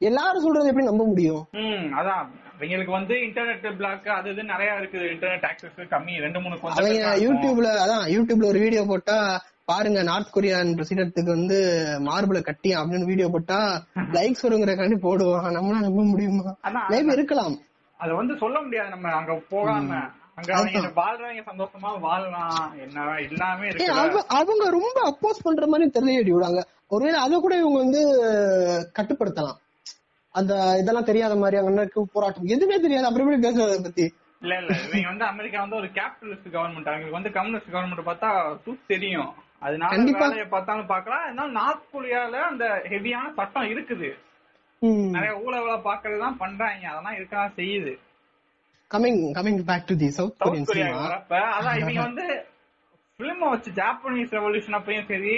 எல்லாரும் சொல்றது எப்படி நம்ப முடியும்? அதான். அவங்களுக்கு வந்து இன்டர்நெட் பிளாக் அது இது நிறைய இருக்குது. இன்டர்நெட் ஆக்சஸ் கம்மி. ரெண்டு மூணு அவங்க. யூடியூப்ல அதான் யூடியூப்ல ஒரு வீடியோ போட்டா பாருங்க நார்த் கொரியான் பிரசிடென்ட்டுக்கு வந்து மார்பிள கட்டி அப்படின்னு வீடியோ போட்டா [laughs] லைக்ஸ் வருங்கிறக்காண்டி போடுவான் நம்மளால நம்ப முடியுமா? மேபி இருக்கலாம். அது வந்து சொல்ல முடியாது நம்ம. அங்க போகாம. அங்க அவங்க வாழ்றவங்க சந்தோஷமா வாழலாம். என்ன எல்லாமே ஏய், இருக்கு அவ- அவங்க ரொம்ப அப்போஸ் பண்ற மாதிரி தெரியல ஒருவேளை அதை கூட இவங்க வந்து கட்டுப்படுத்தலாம். அந்த இதெல்லாம் தெரியாத மாதிரி அங்க இருக்க போராட்டம். எதுவுமே தெரியாது. அப்புறம் எப்படி பேசுறது அதை பத்தி? இல்ல இல்ல. இவங்க வந்து அமெரிக்கா வந்து ஒரு கேபிட்டலிஸ்ட் கவர்மெண்ட் அவங்களுக்கு வந்து கம்யூனிஸ்ட் கவர்மெண்ட் பார்த்தா தூக்கு தெரியும். அதனால. வேலையை பார்த்தாலும் பாக்கலாம் அதனால நார்த் கொரியால அந்த ஹெவியான சட்டம் இருக்குது. நிறைய ஊழல பாக்குறதுதான் பண்றாங்க. அதெல்லாம் இருக்கதான் செய்யுது. Coming coming back to the South Korea cinema வரப்ப அதான் இவங்க வந்து [laughs] பிலிம வச்சு ஜாப்பனீஸ் ரெவல்யூஷன் அப்பயும் சரி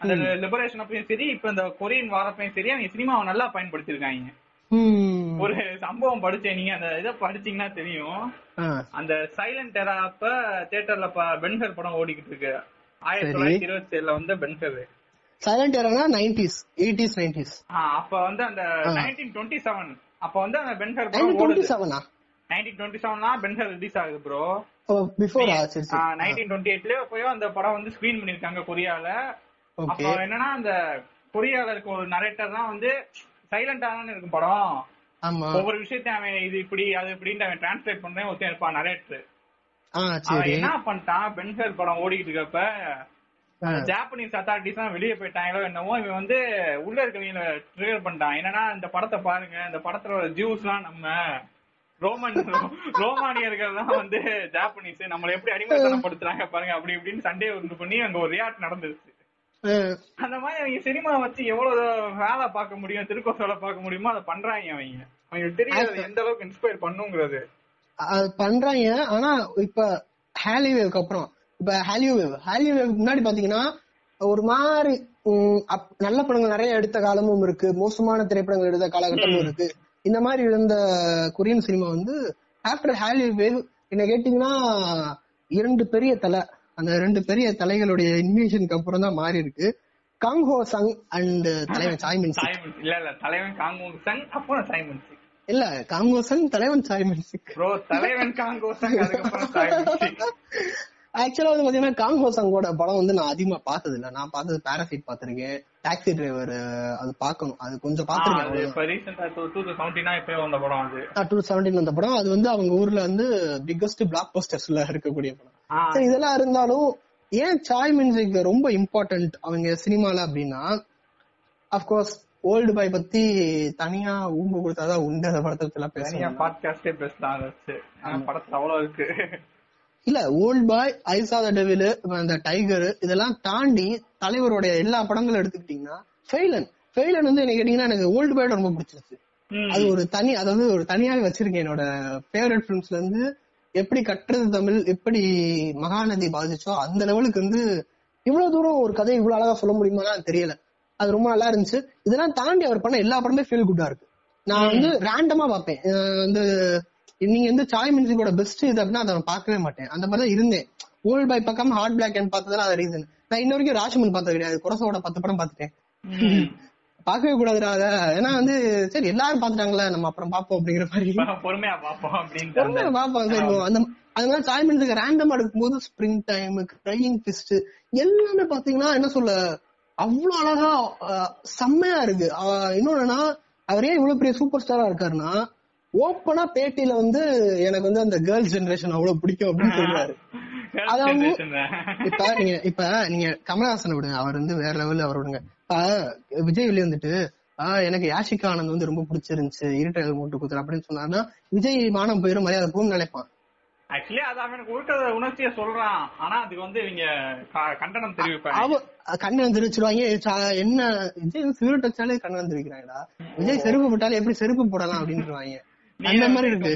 அந்த லிபரேஷன் அப்பயும் சரி இப்ப இந்த கொரியன் வாரப்பையும் சரி அவங்க சினிமாவை நல்லா பயன்படுத்திருக்காங்க ஒரு சம்பவம் படிச்சேன் நீங்க அந்த இதை படிச்சீங்கன்னா தெரியும். அந்த சைலண்ட் டெரா அப்ப தியேட்டர்ல பென்ஹர் படம் ஓடிக்கிட்டு இருக்கு. ஆயிரத்தி. தொள்ளாயிரத்தி இருபத்தி ஏழுல வந்து பென்ஹர் சைலண்ட் ஏரானா நைன்டிஸ் எயிட்டிஸ் நைன்டிஸ் அப்ப வந்து அந்த நைன்டீன் டுவெண்ட்டி செவன் அப்ப வந்து அந்த பென்ஹர் படம் டுவெண்ட்டி ஓடுது செவனா நைன்டீன் டுவெண்ட்டி செவன்ல பென்ஹர் ரிலீஸ் ஆகுது ப்ரோ பிஃபோரா நைன்டீன் டுவெண்ட்டி எயிட்லயே போய் அந்த படம் வந்து ஸ்கிரீன் பண்ணிருக்காங்க கொரியால. ஓகே அப்போ என்னன்னா அந்த கொரியால இருக்க ஒரு நரேட்டர் தான் வந்து சைலண்டா தானே இருக்கும் படம். ஒவ்வொரு விஷயத்தையும் அவன் இது இப்படி அது இப்படின்னு அவன் டிரான்ஸ்லேட் பண்றேன் ஒருத்தன் இருப்பான் நரேட்டர் அவன் என்ன பண்ணிட்டான்? பென்ஹர் படம் ஓடிக்கிட்டு இருக்கப்ப ஜாப்பனீஸ் அத்தாரிட்டிஸ் எல்லாம் வெளியே போயிட்டாங்களோ என்னவோ இவன் வந்து உள்ள இருக்கவங்கள ட்ரிகர் பண்ணிட்டான். என்னன்னா இந்த படத்தை பாருங்க இந்த படத்துல ஜூஸ் எல்லாம் நம்ம ரோமன் [laughs] ரோமானியர்கள் தான் வந்து ஜாப்பனீஸ் நம்மள எப்படி அடிமைத்தனப்படுத்துறாங்க பாருங்க அப்படி இப்படின்னு சண்டே உண்டு பண்ணி அங்க ஒரு ரியாக்ட் நடந்துருச்சு. அந்த மாதிரி அவங்க சினிமா வச்சு எவ்வளவு வேலை பார்க்க முடியும் திருக்கோசோல பார்க்க முடியுமோ அதை பண்றாங்க அவங்க. அவங்களுக்கு தெரியாது எந்த அளவுக்கு இன்ஸ்பயர் பண்ணுங்கிறது. அது பண்றாங்க. ஆனா இப்ப ஹாலிவேவ்க்கு அப்புறம் இப்ப ஹாலிவேவ் ஹாலிவேவ் முன்னாடி பாத்தீங்கன்னா ஒரு மாதிரி நல்ல படங்கள் நிறைய எடுத்த காலமும் இருக்கு. மோசமான திரைப்படங்கள் எடுத்த காலகட்டமும் இருக்கு. இந்த மாதிரி இருந்த கொரியன் சினிமா வந்து ஆஃப்டர் ஹாலி வேவ் என்ன கேட்டீங்கன்னா இரண்டு பெரிய தலை. அந்த ரெண்டு பெரிய தலைகளுடைய இன்வேஷனுக்கு அப்புறம் தான் மாறி இருக்கு காங்ஹோ சங் அண்ட் தலைவன் சாய்மன் இல்ல இல்ல தலைவன் காங்கோ சங் அப்புறம் சைமன் இல்ல காங்கோ சங் தலைவன் சாய்மன் ப்ரோ தலைவன் காங்கோ சங் அதுக்கப்புறம் சாய்மன் [laughs] ஆக்சுவலா வந்து பாத்தீங்கன்னா காங் ஹோசாங்கோட படம் வந்து நான் அதிகமா பார்த்தது இல்ல நான் பார்த்தது பாராசைட் பாத்திருக்கேன் டாக்ஸி டிரைவர் அது பாக்கணும் அது கொஞ்சம் பாத்திருக்கேன் டூ செவன்டீன் வந்த படம் அது. வந்து அவங்க ஊர்ல வந்து பிக்கஸ்ட் பிளாக் போஸ்டர்ஸ்ல இருக்கக்கூடிய படம். இதெல்லாம் இருந்தாலும் ஏன் சாய் மியூசிக் ரொம்ப இம்பார்ட்டன்ட் அவங்க சினிமால அப்படின்னா அப்கோர்ஸ் ஓல்டு பாய் பத்தி தனியா ஊம்பு கொடுத்தாதான் உண்டு அந்த படத்தை எல்லாம் பேசுறேன் பாட்காஸ்டே பேசலாம் படத்துல அவ்வளவு இருக்கு. இல்ல ஓல்ட் பாய் ஐசா த டெவில் அந்த டைகர் இதெல்லாம் தாண்டி தலைவருடைய எல்லா படங்களும் எடுத்துக்கிட்டீங்கன்னா ஃபெயிலன் ஃபெயிலன் வந்து எனக்கு கேட்டீங்கன்னா எனக்கு ஓல்டு பாயோட ரொம்ப பிடிச்சிருச்சு. அது ஒரு தனி அதாவது ஒரு தனியாவே வச்சிருக்கேன். என்னோட ஃபேவரட் ஃபிலிம்ஸ்ல இருந்து எப்படி கட்டுறது தமிழ் எப்படி மகாநதி பாதிச்சோ அந்த லெவலுக்கு வந்து இவ்வளவு தூரம் ஒரு கதை இவ்வளவு அழகா சொல்ல முடியுமா தெரியல. அது ரொம்ப நல்லா இருந்துச்சு. இதெல்லாம் தாண்டி அவர் பண்ண எல்லா படமே ஃபீல் குட்டா இருக்கு. நான் வந்து ரேண்டமா பார்ப்பேன். வந்து நீங்க வந்து சாய் மியூசிக்கோட பெஸ்ட் இது அப்படின்னா அதை பார்க்கவே மாட்டேன். அந்த மாதிரி தான் இருந்தேன். ஓல்ட் பாய் பக்கம் ஹார்ட் பிளாக் அண்ட் பார்த்ததுல அது ரீசன் நான் இன்ன வரைக்கும் ராஜ்மன் பார்த்தது கிடையாது. குரசோட பத்து படம் பார்த்துட்டேன். [laughs] பார்க்கவே கூடாதுடா அத. ஏன்னா வந்து சரி எல்லாரும் பாத்துட்டாங்களே நம்ம அப்புறம் பாப்போம் அப்படிங்கிற மாதிரி. [laughs] பொறுமையா பாப்போம் பொறுமையா பாப்போம் சரி அந்த அது மாதிரி சாய் மியூசிக் ரேண்டமா எடுக்கும்போது ஸ்ப்ரிங் டைம் கிரையிங் பிஸ்ட் எல்லாமே பாத்தீங்கன்னா என்ன சொல்ல அவ்வளவு அழகா செம்மையா இருக்கு. இன்னொன்னா அவர் ஏன் இவ்வளவு பெரிய சூப்பர் ஸ்டாரா இருக்காருன்னா ஓப்பனா பேட்டியில வந்து எனக்கு வந்து அந்த கேர்ள்ஸ் ஜெனரேஷன் அவ்வளவு பிடிக்கும் அப்படின்னு சொல்றாரு அதாவது இப்ப நீங்க இப்ப நீங்க கமலஹாசனை விடுங்க அவர் வந்து வேற லெவல்ல அவர் விடுங்க. இப்ப விஜய் வெளியே வந்துட்டு எனக்கு யாஷிகா ஆனந்த் வந்து ரொம்ப பிடிச்சிருந்துச்சு இருட்டல் மூட்டு குத்துற அப்படின்னு சொன்னாருன்னா விஜய் மானம் போயிரும் மரியாதை போகும் நினைப்பான். ஆக்சுவலி அது அவனுக்கு உருட்ட உணர்ச்சிய சொல்றான். ஆனா அதுக்கு வந்து இவங்க கண்டனம் தெரிவிப்பாங்க. கண்டனம் தெரிவிச்சிருவாங்க. என்ன விஜய் சிகரெட் வச்சாலே கண்டனம் தெரிவிக்கிறாங்கடா விஜய் செருப்பு போட்டாலே எப்படி செருப்பு போடலாம் அப்படின்ட்டுருவாங்க அந்த மாதிரி இருக்கு.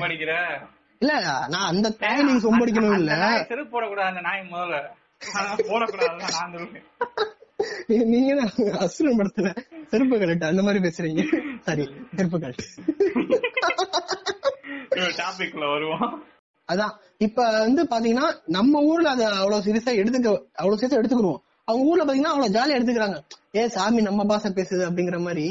இல்ல நான் அந்த தாய் நீங்க சொம்படிக்கணும் இல்ல. செருப்பு போடக்கூடாது அந்த நாய் முதல்ல. போடக்கூடாது நான் நீங்க அசுரன் படத்துல செருப்பு கலட்டு அந்த மாதிரி பேசுறீங்க. சரி செருப்பு கலட்டு டாபிக்ல வருவோம். அதான். இப்ப வந்து பாத்தீங்கன்னா நம்ம ஊர்ல அத அவ்வளவு சீரியஸா எடுத்துக்க அவ்வளவு சீரியஸா எடுத்துக்கிறோம் அவங்க ஊர்ல பாத்தீங்கன்னா அவ்வளவு ஜாலியா எடுத்துக்கிறாங்க. ஏ சாமி நம்ம பாச பேசுது அப்படிங்கிற மாதிரி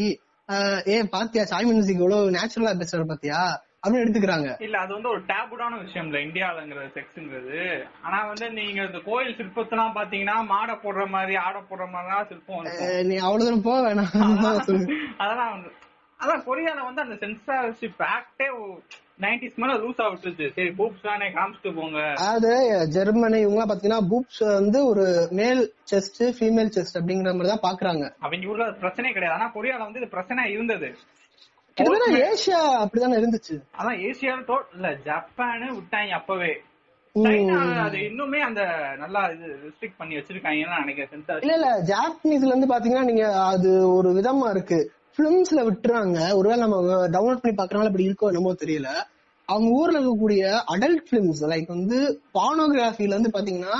ஏ பாத்தியா? சாமி மியூசிக் இவ்வளவு நேச்சுரலா பேசுற பாத்தியா? அப்படின்னு எடுத்துக்கிறாங்க. இல்ல அது வந்து ஒரு டேபுடான விஷயம் இல்ல இந்தியாலங்கிற செக்ஸ்ங்கிறது ஆனா வந்து நீங்க இந்த கோயில் சிற்பத்தெல்லாம் பாத்தீங்கன்னா மாடை போடுற மாதிரி ஆடை போடுற மாதிரி சிற்பம் நீ அவ்வளவு தூரம் போக வேணாம். அதெல்லாம் வந்து அதான் கொரியால வந்து அந்த சென்சார்ஷிப் ஆக்டே நைன்டிஸ் மேல லூஸ் ஆகிட்டு சரி பூப்ஸ் தானே காமிச்சிட்டு போங்க. அது ஜெர்மனி இவங்க பாத்தீங்கன்னா பூப்ஸ் வந்து ஒரு மேல் செஸ்ட் ஃபீமேல் செஸ்ட் அப்படிங்கிற மாதிரி தான் பாக்குறாங்க. அவங்க ஊர்ல பிரச்சனை கிடையாது. ஆனா கொரியால வந்து இது பிரச்சனை இருந்தது. ஏசியா அப்படிதானே இருந்துச்சு. அதான் ஏசியால இல்ல ஜப்பானு விட்டாங்க அப்பவே. அது இன்னுமே அந்த நல்லா இது ரெஸ்ட்ரிக்ட் பண்ணி வச்சிருக்காங்கன்னு நினைக்கிறேன். இல்ல இல்ல ஜாப்பனீஸ்ல இருந்து பாத்தீங்கன்னா நீங்க அது ஒரு விதமா இருக்கு. பிலிம்ஸ்ல விட்டுறாங்க. ஒருவேளை நம்ம டவுன்லோட் பண்ணி பாக்குறனால இப்படி இருக்கோ என்னமோ தெரியல. அவங்க ஊர்ல இருக்கக்கூடிய அடல்ட் பிலிம்ஸ் லைக் வந்து பானோகிராஃபில இருந்து பாத்தீங்கன்னா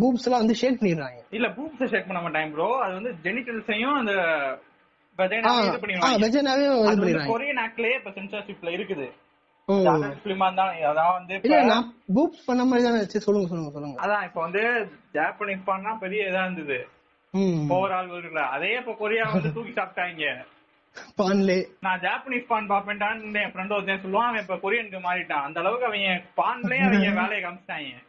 பூப்ஸ் எல்லாம் வந்து ஷேக் பண்ணிடுறாங்க. இல்ல பூப்ஸ் ஷேக் பண்ண மாட்டாங்க ப்ரோ அது வந்து ஜெனிட்டல்ஸையும் அந்த கொரியன் ஆக்ட்லயே இப்ப சென்சார்ஷிப்ல இருக்குது. அதான் இப்ப வந்து ஜாப்பனீஸ் பான்னா பெரிய இதா இருந்தது. ஓவரால் இருக்குல்ல அதே இப்ப கொரியா வந்து தூக்கி சாப்பிட்டாங்க. பான்லே. நான் ஜாப்பனீஸ் பான் பாப்பேன்டான்னு என் ஃப்ரெண்ட் ஒருத்தன் சொல்லுவான் அவன் இப்ப கொரியனுக்கு மாறிட்டான். அந்த அளவுக்கு அவங்க பான்லயும் அவங்க வேலையை காமிச்சிட்டாங்க.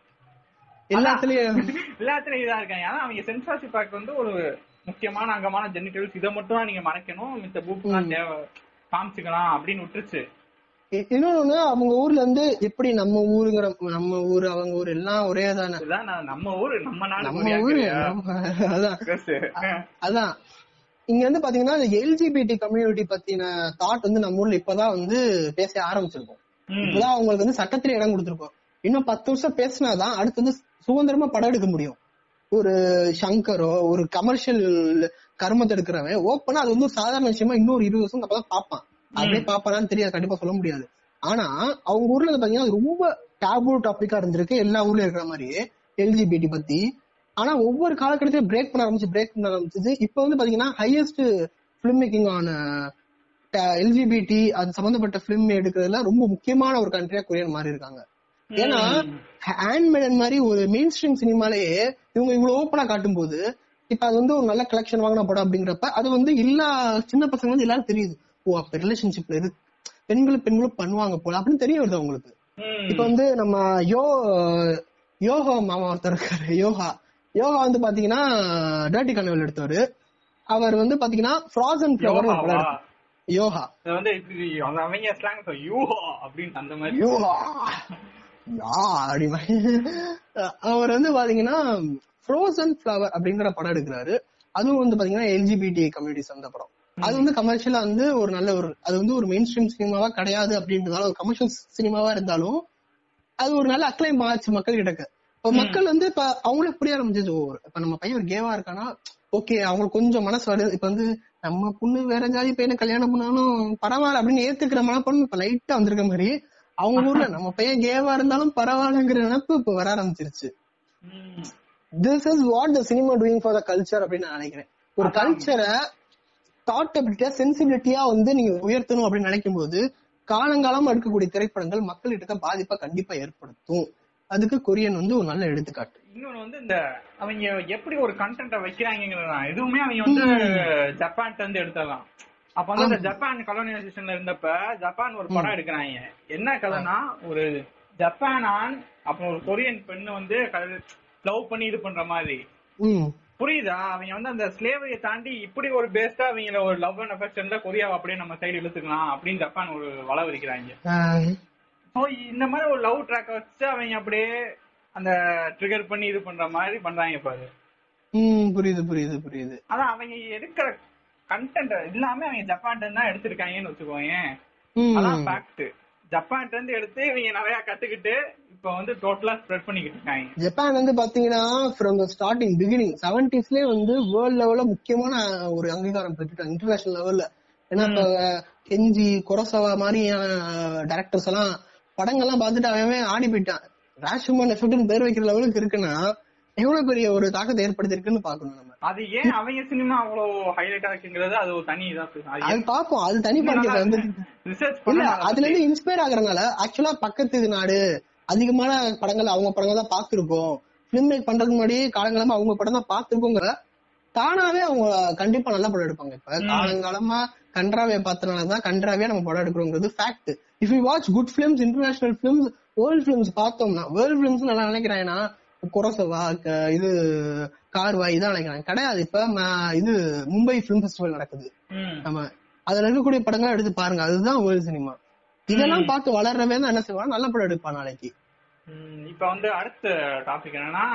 எல்லாத்துலயும். எல்லாத்துலயும் இதா இருக்காங்க. ஆனா அவங்க சென்சார்ஷிப் ஆக்ட் வந்து ஒரு முக்கியமான அங்கமான ஜெனிட்டல்ஸ் இதை மட்டும் தான் நீங்க மறைக்கணும். மித்த பூப்லாம் தேவை. காமிச்சுக்கலாம் அப்படின்னு விட்டுருச்சு. இன்னொன்னு அவங்க ஊர்ல இருந்து எப்படி நம்ம ஊருங்கிற நம்ம ஊரு அவங்க ஊர் எல்லாம் ஒரே தானே நம்ம ஊரு நம்ம நாடு நம்ம ஊரு அதான். அதான். இங்க வந்து பாத்தீங்கன்னா எல்ஜிபிடி கம்யூனிட்டி பத்தின தாட் வந்து நம்ம ஊர்ல இப்பதான் வந்து பேச ஆரம்பிச்சிருக்கோம். இப்பதான் அவங்களுக்கு வந்து சட்டத்துல இடம் கொடுத்துருக்கோம். இன்னும் பத்து வருஷம் பேசினாதான் அடுத்து வந்து சுதந்திரமா படம் எடுக்க முடியும். ஒரு சங்கரோ ஒரு கமர்ஷியல் கர்மத்தை எடுக்கிறவன் ஓப்பனா அது வந்து சாதாரண விஷயமா இன்னொரு இருபது வருஷம் அப்பதான் பாப்பான் அப்படியே பாப்பானான்னு தெரியாது கண்டிப்பா சொல்ல முடியாது. ஆனா அவங்க ஊர்ல பாத்தீங்கன்னா ரொம்ப டேபு டாபிக்கா இருந்திருக்கு. எல்லா ஊர்லயும் இருக்கிற மாதிரி எல்ஜிபிடி பத்தி. ஆனா ஒவ்வொரு காலகட்டத்திலும் பிரேக் பண்ண ஆரம்பிச்சு பிரேக் பண்ண ஆரம்பிச்சது. இப்ப வந்து பாத்தீங்கன்னா ஹையஸ்ட் பிலிம் மேக்கிங் ஆன எல்ஜிபிடி அது சம்பந்தப்பட்ட பிலிம் எடுக்கிறதுல ரொம்ப முக்கியமான ஒரு கண்ட்ரியா கொரியன் மாறி இருக்காங்க. ஏன்னா ஹேண்ட்மேடன் மாதிரி ஒரு மெயின் ஸ்ட்ரீம் சினிமாலேயே இவங்க இவ்வளவு ஓப்பனா காட்டும் போது இப்ப அது வந்து ஒரு நல்ல கலெக்ஷன் வாங்கின படம் அப்படிங்கிறப்ப அது வந்து எல்லா சின்ன பசங்க வந்து எல்லாரும் தெரியுது. ஓ அப்ப ரிலேஷன்ஷிப்ல இருக்கு பெண்களும் பெண்களும் பண்ணுவாங்க போல அப்படின்னு தெரிய வருது அவங்களுக்கு. இப்ப வந்து நம்ம யோ யோகா மாமா ஒருத்தர் இருக்காரு யோகா. யோகா வந்து பாத்தீங்கன்னா டர்ட்டி கனவல் எடுத்தவர். அவர் வந்து பாத்தீங்கன்னா ஃப்ராசன் ஃபிளவர் எடுத்தாரு. யோகா. வந்து இது அவங்க ஸ்லாங் யூஹா அப்படின்னு அந்த மாதிரி. யோகா யா அப்படி அவர் வந்து பாத்தீங்கன்னா ஃப்ரோசன் ஃபிளவர் அப்படிங்கிற படம் எடுக்கிறாரு. அதுவும் வந்து பாத்தீங்கன்னா எல்ஜிபிடி கம்யூனிட்டிஸ் அந்த படம் அது வந்து கமர்ஷியலா வந்து ஒரு நல்ல ஒரு அது வந்து ஒரு மெயின் ஸ்ட்ரீம் சினிமாவா கிடையாது அப்படின்றதால ஒரு கமர்ஷியல் சினிமாவா இருந்தாலும் அது ஒரு நல்ல அக்ளைம் ஆச்சு மக்கள் கிட்ட இப்ப மக்கள் வந்து இப்ப அவங்களுக்கு புரிய ஆரம்பிச்சது இப்ப நம்ம பையன் ஒரு கேவா இருக்கானா? ஓகே அவங்களுக்கு கொஞ்சம் மனசு வருது. இப்ப வந்து நம்ம பொண்ணு வேற ஜாதி பையனை கல்யாணம் பண்ணாலும் பரவாயில்ல அப்படின்னு ஏத்துக்கிற மனப்பான்மை இப்ப லைட்டா வந்திருக்க மாதிரி அவங்க ஊர்ல நம்ம பையன் கேவா இருந்தாலும் பரவாயில்லங்கிற நினைப்பு இப்ப வர ஆரம்பிச்சிருச்சு. This is what the cinema doing for the culture அப்படின்னு நான் நினைக்கிறேன். ஒரு கல்ச்சரை தாட்டபிலிட்டியா சென்சிபிலிட்டியா வந்து நீங்க உயர்த்தணும் அப்படின்னு நினைக்கும் போது காலங்காலமா எடுக்கக்கூடிய திரைப்படங்கள் மக்கள்கிட்ட பாதிப்பை கண்டிப்பா ஏற்படுத்தும். அதுக்கு கொரியன் வந்து ஒரு நல்ல எடுத்துக்காட்டு. இன்னொன்னு வந்து இந்த அவங்க எப்படி ஒரு கண்டென்ட்ட வைக்கிறாங்கிறதா எதுவுமே அவங்க வந்து ஜப்பான்ல இருந்து எடுத்தலாம் அப்ப வந்து இந்த ஜப்பான் கலோனியலைசேஷன்ல இருந்தப்ப ஜப்பான் ஒரு படம் எடுக்கிறாங்க. என்ன கதைனா ஒரு ஜப்பான் ஆண் அப்புறம் ஒரு கொரியன் பெண்ணு வந்து லவ் பண்ணி இது பண்ற மாதிரி. புரியுதா? அவங்க வந்து அந்த ஸ்லேவரியை தாண்டி இப்படி ஒரு பேஸ்டா அவங்கள ஒரு லவ் அண்ட் அஃபெக்ஷன்ல கொரியாவை அப்படியே நம்ம சைடு இழுத்துக்கலாம் அப்படின்னு ஜப்பான் ஒரு வள விரிக்கிறாங்க. ஆஹ் ஸோ இந்த மாதிரி ஒரு லவ் ட்ராக்க வச்சு அவங்க அப்படியே அந்த ட்ரிகர் பண்ணி இது பண்ற மாதிரி பண்றாங்க பாரு. புரியுது புரியுது புரியுது. அதான் அவங்க எடுக்கிற கண்டென்ட் எல்லாமே அவங்க இருந்து தான் எடுத்திருக்காங்கன்னு வச்சுக்கோங்க அதான் ஃபேக்ட் ஜப்பான்ல இருந்து எடுத்து இவங்க நிறைய கத்துக்கிட்டு இப்ப வந்து டோட்டலா ஸ்ப்ரெட் பண்ணிக்கிட்டு இருக்காங்க. ஜப்பான் வந்து பாத்தீங்கன்னா ஃப்ரம் த ஸ்டார்டிங் பிகினிங் செவன்டிஸ்லயே வந்து வேர்ல்ட் லெவல்ல முக்கியமான ஒரு அங்கீகாரம் பெற்றுட்டாங்க இன்டர்நேஷனல் லெவல்ல ஏன்னா இப்ப கெஞ்சி குரசவா மாதிரியான டேரக்டர்ஸ் எல்லாம் படங்கள்லாம் பார்த்துட்டு அவன் ஆடி போயிட்டான். ராஷ்மன் எஃபெக்ட்னு பேர் வைக்கிற லெவலுக்கு இருக்குன்னா எவ்வளவு பெரிய ஒரு தாக்கத்தை ஏற்படுத்திருக்குன்னு பாக்கணும் நம்ம. அது ஏன் அவங்க சினிமா அவ்வளவு ஹைலைட் ஆகுங்கிறது அது ஒரு தனி இதா அது பாப்போம். அது தனி பாக்கியத்தை வந்து இல்ல அதுல இருந்து இன்ஸ்பயர் ஆகுறதுனால ஆக்சுவலா பக்கத்து நாடு அதிகமான படங்கள் அவங்க படங்கள் தான் பாத்துருக்கோம் பிலிம் மேக் பண்றதுக்கு முன்னாடி காலங்காலமா அவங்க படம் தான் பாத்துருக்கோங்கிற தானாவே அவங்க கண்டிப்பா நல்ல படம் எடுப்பாங்க. இப்ப காலங்காலமா கன்றாவே பார்த்தனாலதான் கன்றாவே நம்ம படம் எடுக்கிறோங்கிறது fact if you watch good films international films world films பார்த்தோம்னா வேர்ல்ட் பிலிம்ஸ் நல்லா நினைக்கிறேன்னா குரசவா க- இது கார்வா இதான் நினைக்கிறாங்க கிடையாது. இப்ப இது மும்பை பிலிம் ஃபெஸ்டிவல் நடக்குது. ம். நம்ம அதுல இருக்கக்கூடிய படங்களை எடுத்து பாருங்க. அதுதான் வேர்ல்ட் சினிமா. இதெல்லாம் பார்த்து வளர்றவே தான் என்ன செய்வான்? நல்ல படம் எடுப்பான் நாளைக்கு. இப்ப வந்து அடுத்த டாபிக் என்னன்னா